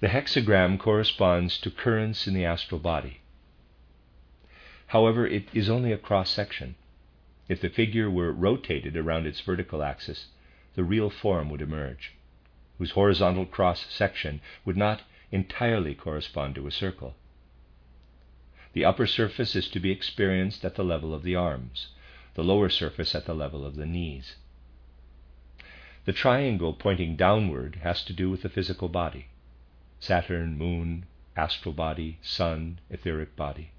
the hexagram corresponds to currents in the astral body. However, it is only a cross section. If the figure were rotated around its vertical axis, the real form would emerge, whose horizontal cross section would not entirely correspond to a circle. The upper surface is to be experienced at the level of the arms, the lower surface at the level of the knees. The triangle pointing downward has to do with the physical body. Saturn, Moon, astral body, Sun, etheric body.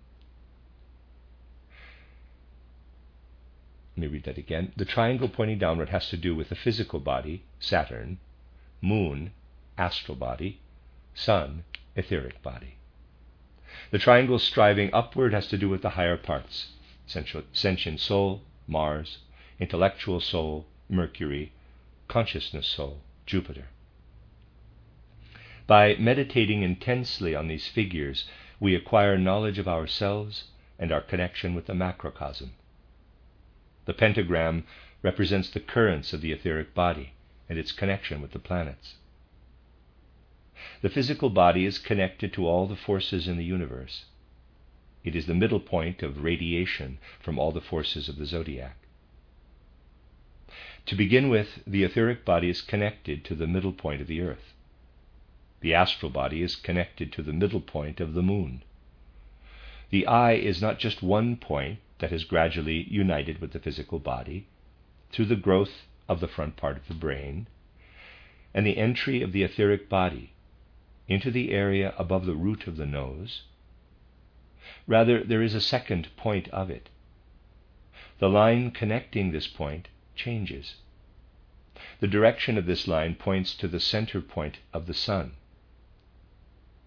Let me read that again. The triangle pointing downward has to do with the physical body, Saturn, Moon, astral body, Sun, etheric body. The triangle striving upward has to do with the higher parts sentient soul, Mars, intellectual soul, Mercury, consciousness soul, Jupiter. By meditating intensely on these figures, we acquire knowledge of ourselves and our connection with the macrocosm. The pentagram represents the currents of the etheric body and its connection with the planets. The physical body is connected to all the forces in the universe. It is the middle point of radiation from all the forces of the zodiac. To begin with, the etheric body is connected to the middle point of the earth. The astral body is connected to the middle point of the moon. The I is not just one point that has gradually united with the physical body through the growth of the front part of the brain and the entry of the etheric body into the area above the root of the nose. Rather, there is a second point of it. The line connecting this point changes. The direction of this line points to the center point of the sun.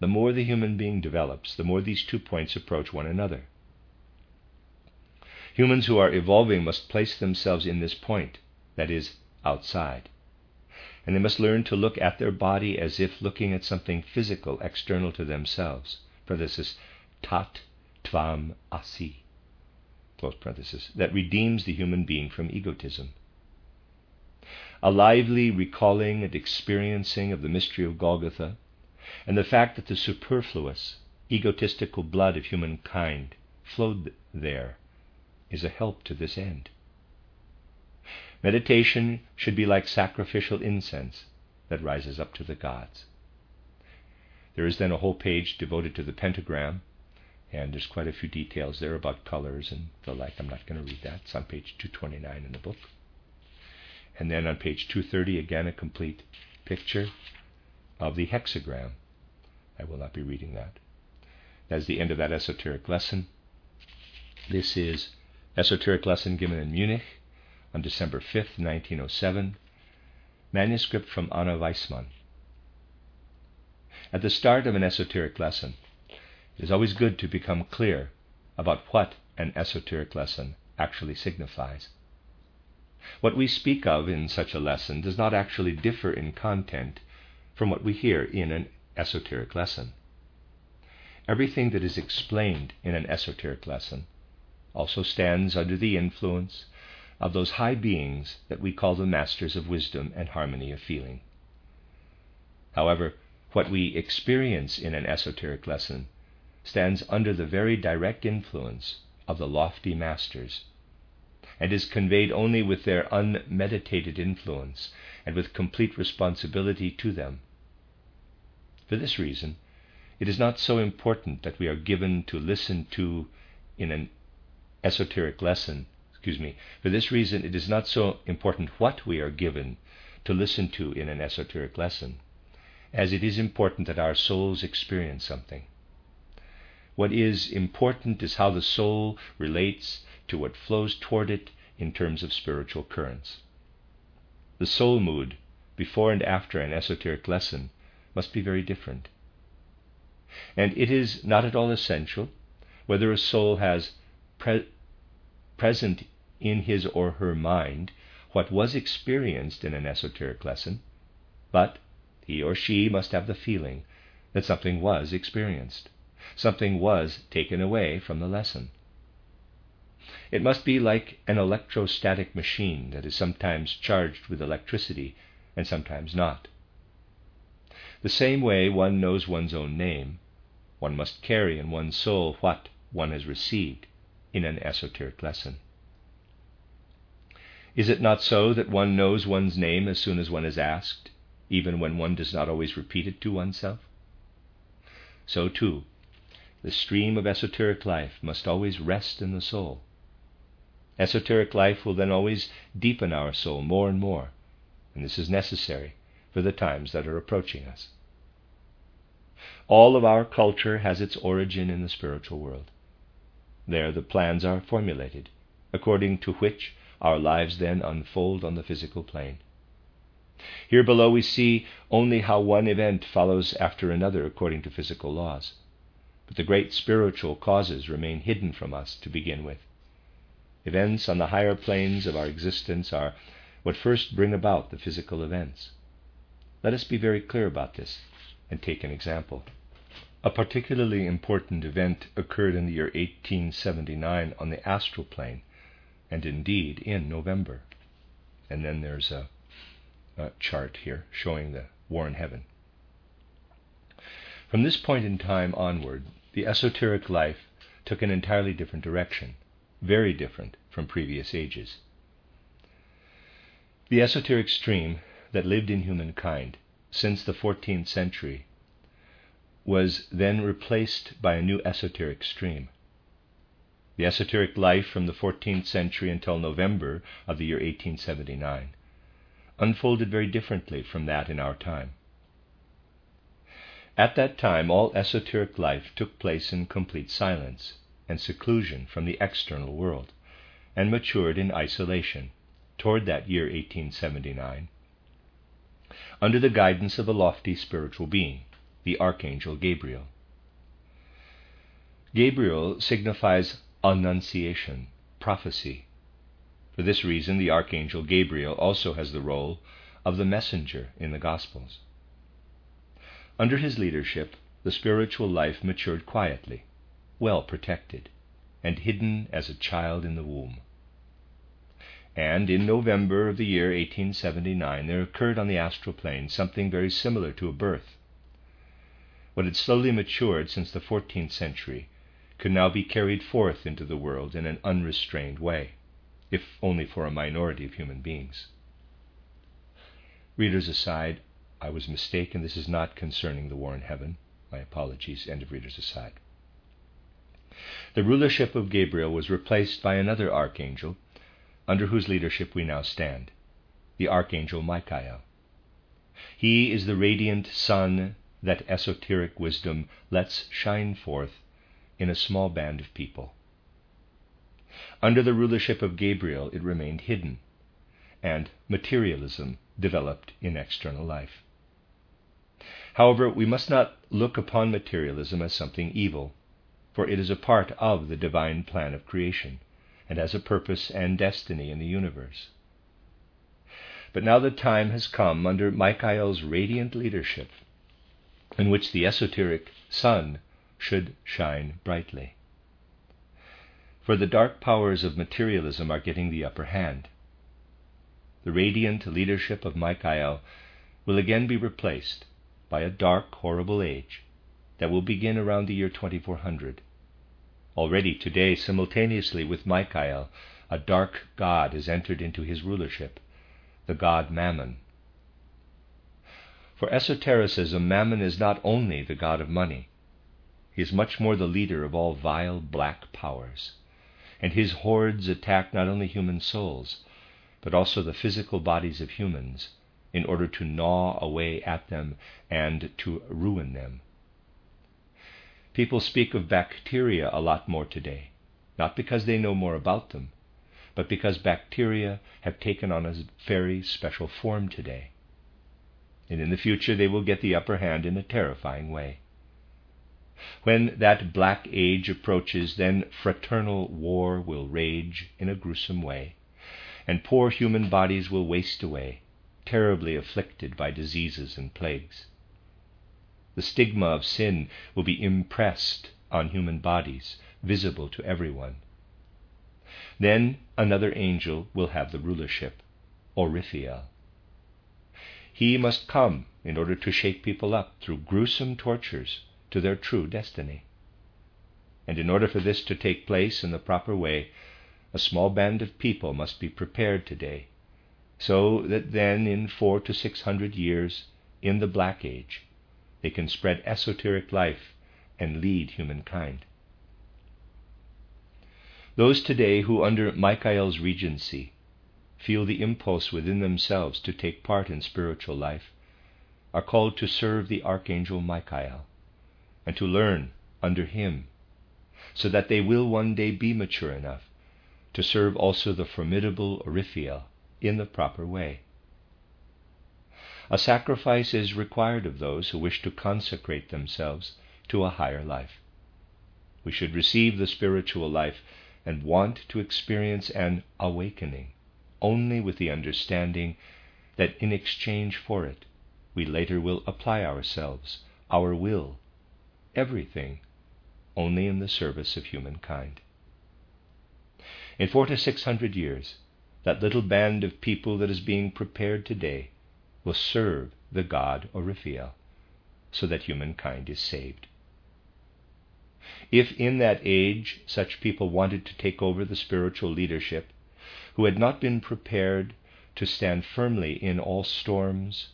The more the human being develops, the more these two points approach one another. Humans who are evolving must place themselves in this point, that is, outside. And they must learn to look at their body as if looking at something physical external to themselves. For this is tat tvam asi. Close parenthesis, that redeems the human being from egotism. A lively recalling and experiencing of the mystery of Golgotha and the fact that the superfluous, egotistical blood of humankind flowed there is a help to this end. Meditation should be like sacrificial incense that rises up to the gods. There is then a whole page devoted to the pentagram, and there's quite a few details there about colors and the like. I'm not going to read that. It's on page 229 in the book. And then on page 230, again, a complete picture of the hexagram. I will not be reading that. That's the end of that esoteric lesson. This is esoteric lesson given in Munich on December 5th, 1907, manuscript from Anna Weismann. At the start of an esoteric lesson, it is always good to become clear about what an esoteric lesson actually signifies. What we speak of in such a lesson does not actually differ in content from what we hear in an esoteric lesson. Everything that is explained in an esoteric lesson also stands under the influence of those high beings that we call the masters of wisdom and harmony of feeling. However, what we experience in an esoteric lesson stands under the very direct influence of the lofty masters and is conveyed only with their unmeditated influence and with complete responsibility to them. For this reason, it is not so important that we are given to listen to in an esoteric lesson. Excuse me. For this reason, it is not so important what we are given to listen to in an esoteric lesson, as it is important that our souls experience something. What is important is how the soul relates to what flows toward it in terms of spiritual currents. The soul mood before and after an esoteric lesson must be very different. And it is not at all essential whether a soul has pre- present in his or her mind what was experienced in an esoteric lesson, but he or she must have the feeling that something was experienced, something was taken away from the lesson. It must be like an electrostatic machine that is sometimes charged with electricity and sometimes not. The same way one knows one's own name, one must carry in one's soul what one has received in an esoteric lesson. Is it not so that one knows one's name as soon as one is asked, even when one does not always repeat it to oneself? So, too, the stream of esoteric life must always rest in the soul. Esoteric life will then always deepen our soul more and more, and this is necessary for the times that are approaching us. All of our culture has its origin in the spiritual world. There the plans are formulated, according to which our lives then unfold on the physical plane. Here below we see only how one event follows after another according to physical laws. But the great spiritual causes remain hidden from us to begin with. Events on the higher planes of our existence are what first bring about the physical events. Let us be very clear about this and take an example. A particularly important event occurred in the year 1879 on the astral plane, and indeed in November. And then there's a, a chart here showing the war in heaven. From this point in time onward, the esoteric life took an entirely different direction very different from previous ages. The esoteric stream that lived in humankind since the 14th century was then replaced by a new esoteric stream. The esoteric life from the 14th century until November of the year 1879 unfolded very differently from that in our time. At that time, all esoteric life took place in complete silence and seclusion from the external world, and matured in isolation toward that year 1879, under the guidance of a lofty spiritual being, the Archangel Gabriel. Gabriel signifies annunciation, prophecy. For this reason, the Archangel Gabriel also has the role of the messenger in the Gospels. Under his leadership, the spiritual life matured quietly, well protected, and hidden as a child in the womb. And in November of the year 1879, there occurred on the astral plane something very similar to a birth. What had slowly matured since the 14th century could now be carried forth into the world in an unrestrained way, if only for a minority of human beings. Readers aside, I was mistaken. This is not concerning the war in heaven. My apologies. End of readers aside. The rulership of Gabriel was replaced by another archangel, under whose leadership we now stand, the archangel Michael. He is the radiant sun that esoteric wisdom lets shine forth in a small band of people. Under the rulership of Gabriel, it remained hidden, and materialism developed in external life. However, we must not look upon materialism as something evil, for it is a part of the divine plan of creation and has a purpose and destiny in the universe. But now the time has come under Michael's radiant leadership in which the esoteric sun should shine brightly. For the dark powers of materialism are getting the upper hand. The radiant leadership of Michael will again be replaced by a dark, horrible age that will begin around the year 2400. Already today, simultaneously with Michael, a dark god has entered into his rulership, the god Mammon. For esotericism, Mammon is not only the god of money, he is much more the leader of all vile black powers, and his hordes attack not only human souls, but also the physical bodies of humans in order to gnaw away at them and to ruin them. People speak of bacteria a lot more today, not because they know more about them, but because bacteria have taken on a very special form today. And in the future they will get the upper hand in a terrifying way. When that black age approaches, then fraternal war will rage in a gruesome way, and poor human bodies will waste away, terribly afflicted by diseases and plagues. The stigma of sin will be impressed on human bodies, visible to everyone. Then another angel will have the rulership, Oriphiel. He must come in order to shake people up through gruesome tortures to their true destiny. And in order for this to take place in the proper way, a small band of people must be prepared today so that then in four to six hundred years, in the Black Age, they can spread esoteric life and lead humankind. Those today who, under Michael's regency, feel the impulse within themselves to take part in spiritual life are called to serve the Archangel Michael and to learn under him, so that they will one day be mature enough to serve also the formidable Oriphiel in the proper way. A sacrifice is required of those who wish to consecrate themselves to a higher life. We should receive the spiritual life and want to experience an awakening only with the understanding that in exchange for it, we later will apply ourselves, our will, everything, only in the service of humankind. In four to six hundred years, that little band of people that is being prepared today will serve the God Oriphiel, so that humankind is saved. If in that age such people wanted to take over the spiritual leadership, who had not been prepared to stand firmly in all storms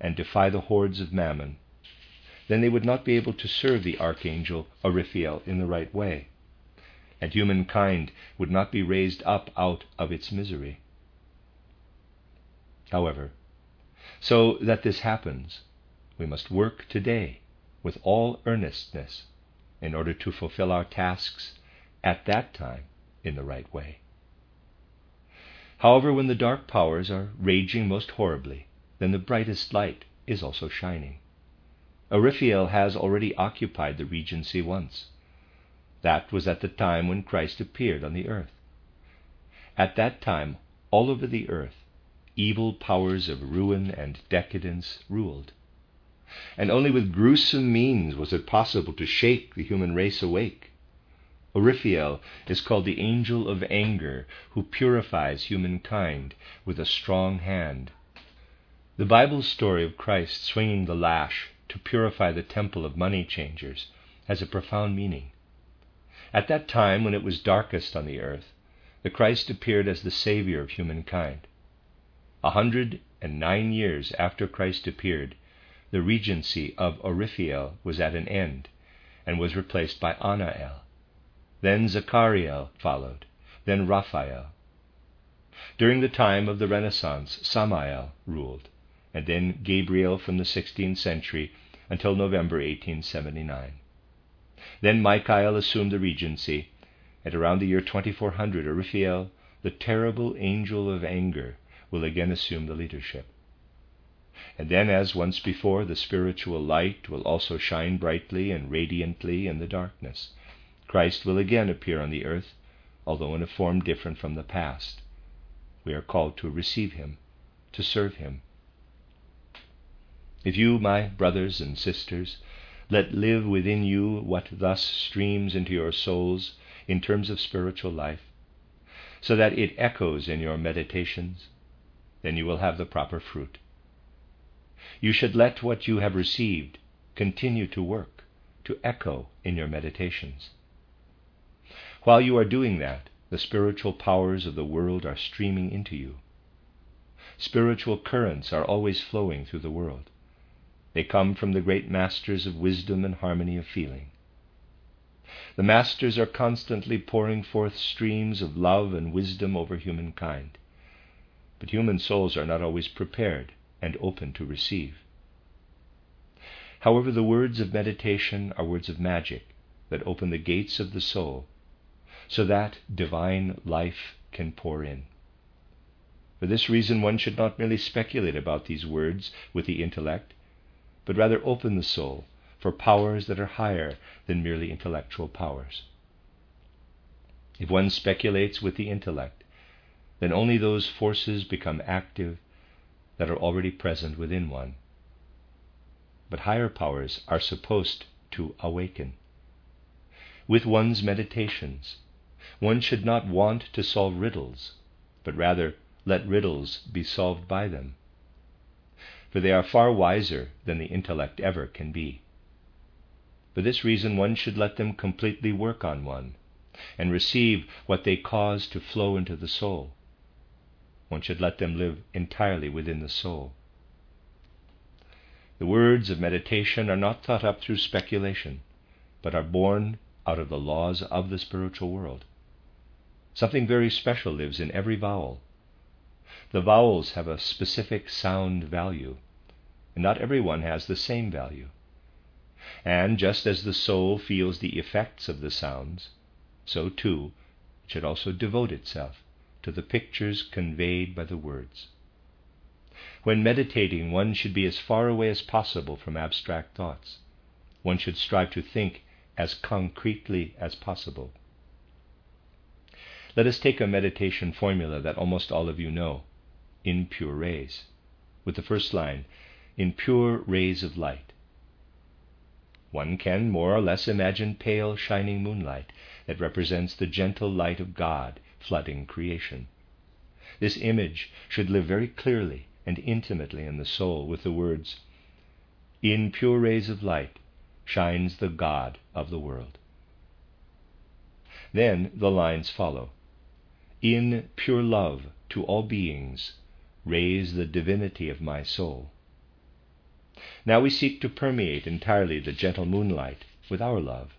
and defy the hordes of mammon, then they would not be able to serve the archangel Oriphiel in the right way and humankind would not be raised up out of its misery. However, so that this happens, we must work today with all earnestness in order to fulfill our tasks at that time in the right way. However, when the dark powers are raging most horribly, then the brightest light is also shining. Oriphiel has already occupied the regency once. That was at the time when Christ appeared on the earth. At that time, all over the earth, evil powers of ruin and decadence ruled. And only with gruesome means was it possible to shake the human race awake. Oriphiel is called the angel of anger who purifies humankind with a strong hand. The Bible's story of Christ swinging the lash to purify the temple of money changers has a profound meaning. At that time when it was darkest on the earth, the Christ appeared as the Savior of humankind. A hundred and nine years after Christ appeared, the regency of Oriphiel was at an end and was replaced by Anael. Then Zachariel followed, then Raphael. During the time of the Renaissance, Samael ruled, and then Gabriel from the 16th century until November 1879. Then Michael assumed the regency. At around the year 2400, Oriphiel, the terrible angel of anger, will again assume the leadership. And then, as once before, the spiritual light will also shine brightly and radiantly in the darkness. Christ will again appear on the earth, although in a form different from the past. We are called to receive him, to serve him. If you, my brothers and sisters, let live within you what thus streams into your souls in terms of spiritual life, so that it echoes in your meditations, then you will have the proper fruit. You should let what you have received continue to work, to echo in your meditations. While you are doing that, the spiritual powers of the world are streaming into you. Spiritual currents are always flowing through the world. They come from the great masters of wisdom and harmony of feeling. The masters are constantly pouring forth streams of love and wisdom over humankind. But human souls are not always prepared and open to receive. However, the words of meditation are words of magic that open the gates of the soul so that divine life can pour in. For this reason, one should not merely speculate about these words with the intellect, but rather open the soul for powers that are higher than merely intellectual powers. If one speculates with the intellect, then only those forces become active that are already present within one. But higher powers are supposed to awaken. With one's meditations, one should not want to solve riddles, but rather let riddles be solved by them for they are far wiser than the intellect ever can be. For this reason, one should let them completely work on one and receive what they cause to flow into the soul. One should let them live entirely within the soul. The words of meditation are not thought up through speculation, but are born out of the laws of the spiritual world. Something very special lives in every vowel, the vowels have a specific sound value, and not every one has the same value. And just as the soul feels the effects of the sounds, so too it should also devote itself to the pictures conveyed by the words. When meditating, one should be as far away as possible from abstract thoughts. One should strive to think as concretely as possible. Let us take a meditation formula that almost all of you know in pure rays, with the first line, in pure rays of light. One can more or less imagine pale, shining moonlight that represents the gentle light of God flooding creation. This image should live very clearly and intimately in the soul with the words, In pure rays of light shines the God of the world. Then the lines follow. In pure love to all beings raise the divinity of my soul. Now we seek to permeate entirely the gentle moonlight with our love.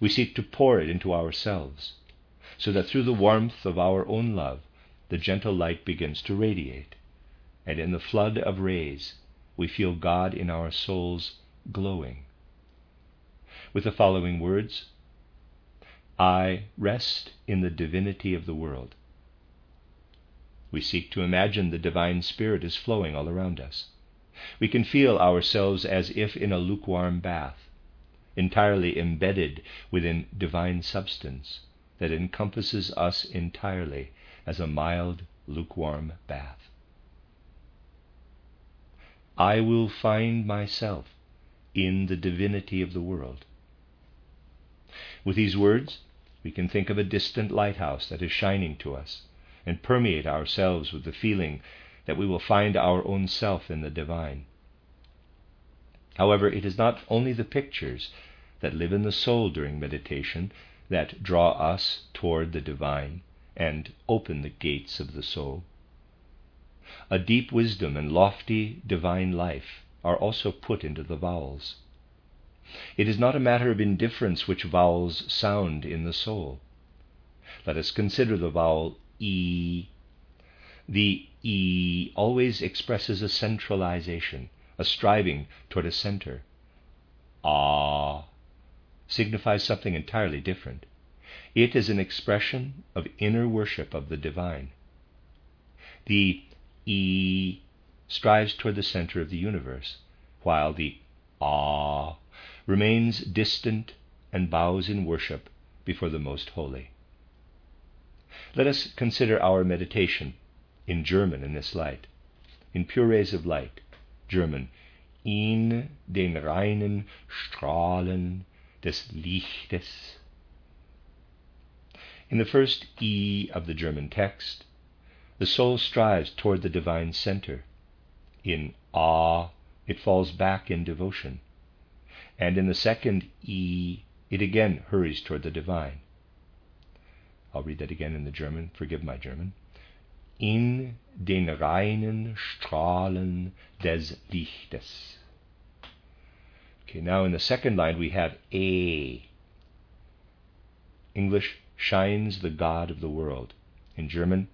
We seek to pour it into ourselves, so that through the warmth of our own love, the gentle light begins to radiate, and in the flood of rays, we feel God in our souls glowing, with the following words I rest in the divinity of the world. We seek to imagine the divine spirit is flowing all around us. We can feel ourselves as if in a lukewarm bath, entirely embedded within divine substance that encompasses us entirely as a mild, lukewarm bath. I will find myself in the divinity of the world. With these words, we can think of a distant lighthouse that is shining to us and permeate ourselves with the feeling that we will find our own self in the divine. However, it is not only the pictures that live in the soul during meditation that draw us toward the divine and open the gates of the soul. A deep wisdom and lofty divine life are also put into the vowels. It is not a matter of indifference which vowels sound in the soul. Let us consider the vowel E. The E always expresses a centralization, a striving toward a center. Ah signifies something entirely different. It is an expression of inner worship of the divine. The E strives toward the center of the universe, while the Ah remains distant and bows in worship before the Most Holy. Let us consider our meditation in German in this light, in pure rays of light, German, in den reinen Strahlen des Lichtes. In the first E of the German text, the soul strives toward the divine center. In A, it falls back in devotion and in the second E, it again hurries toward the divine. I'll read that again in the German. Forgive my German. In den reinen Strahlen des Lichtes. Okay, now in the second line we have A. English shines the God of the world. In German,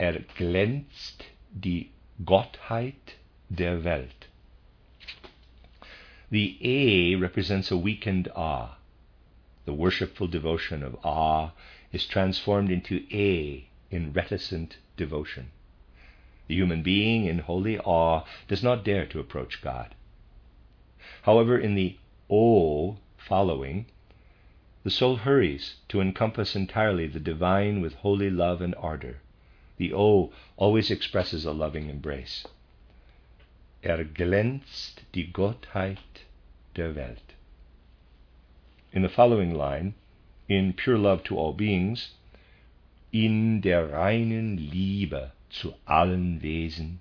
er glänzt die Gottheit der Welt. The A represents a weakened awe. The worshipful devotion of Ah is transformed into A in reticent devotion. The human being in holy awe does not dare to approach God. However, in the O following, the soul hurries to encompass entirely the divine with holy love and ardor. The O always expresses a loving embrace. Er glänzt die Gottheit der Welt. In the following line, in pure love to all beings, in der reinen Liebe zu allen Wesen,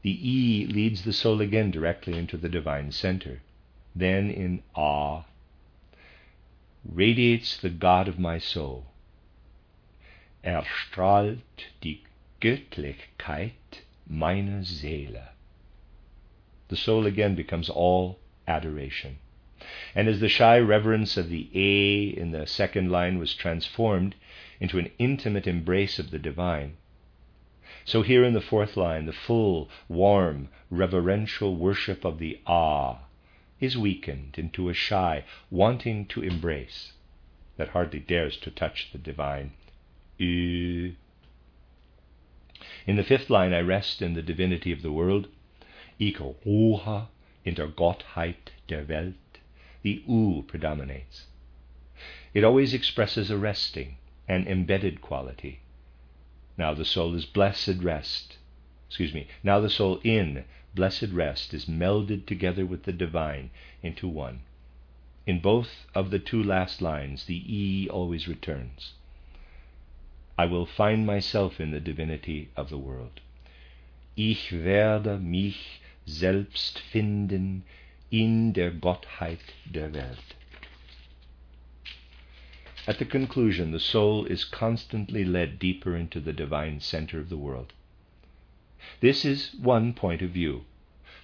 the E leads the soul again directly into the divine center. Then in A, radiates the God of my soul. Erstrahlt die Göttlichkeit meiner Seele the soul again becomes all adoration. And as the shy reverence of the A in the second line was transformed into an intimate embrace of the divine, so here in the fourth line, the full, warm, reverential worship of the Ah is weakened into a shy, wanting to embrace that hardly dares to touch the divine. In the fifth line, I rest in the divinity of the world Ich ruhe in der Gottheit der Welt. The U predominates. It always expresses a resting, an embedded quality. Now the soul is blessed rest. Excuse me. Now the soul in blessed rest is melded together with the divine into one. In both of the two last lines, the E always returns. I will find myself in the divinity of the world. Ich werde mich selbst finden in der Gottheit der Welt. At the conclusion, the soul is constantly led deeper into the divine center of the world. This is one point of view,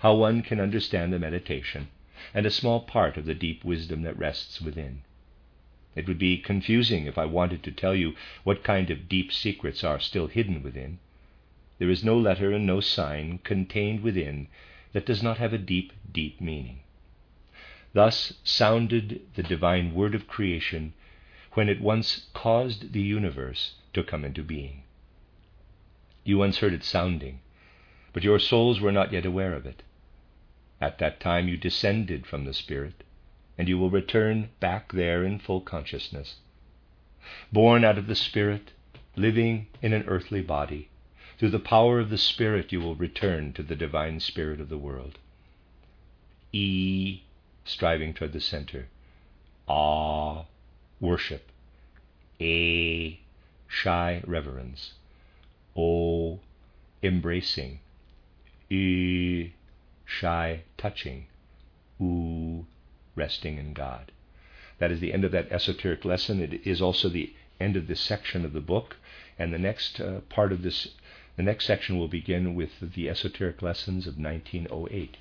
how one can understand the meditation, and a small part of the deep wisdom that rests within. It would be confusing if I wanted to tell you what kind of deep secrets are still hidden within. There is no letter and no sign contained within that does not have a deep, deep meaning. Thus sounded the divine word of creation when it once caused the universe to come into being. You once heard it sounding, but your souls were not yet aware of it. At that time you descended from the Spirit, and you will return back there in full consciousness. Born out of the Spirit, living in an earthly body, through the power of the Spirit you will return to the divine Spirit of the world. E, striving toward the center. Ah, worship. A, shy reverence. O, embracing. E, shy touching. U, resting in God. That is the end of that esoteric lesson. It is also the end of this section of the book. And the next uh, part of this, the next section will begin with the esoteric lessons of 1908.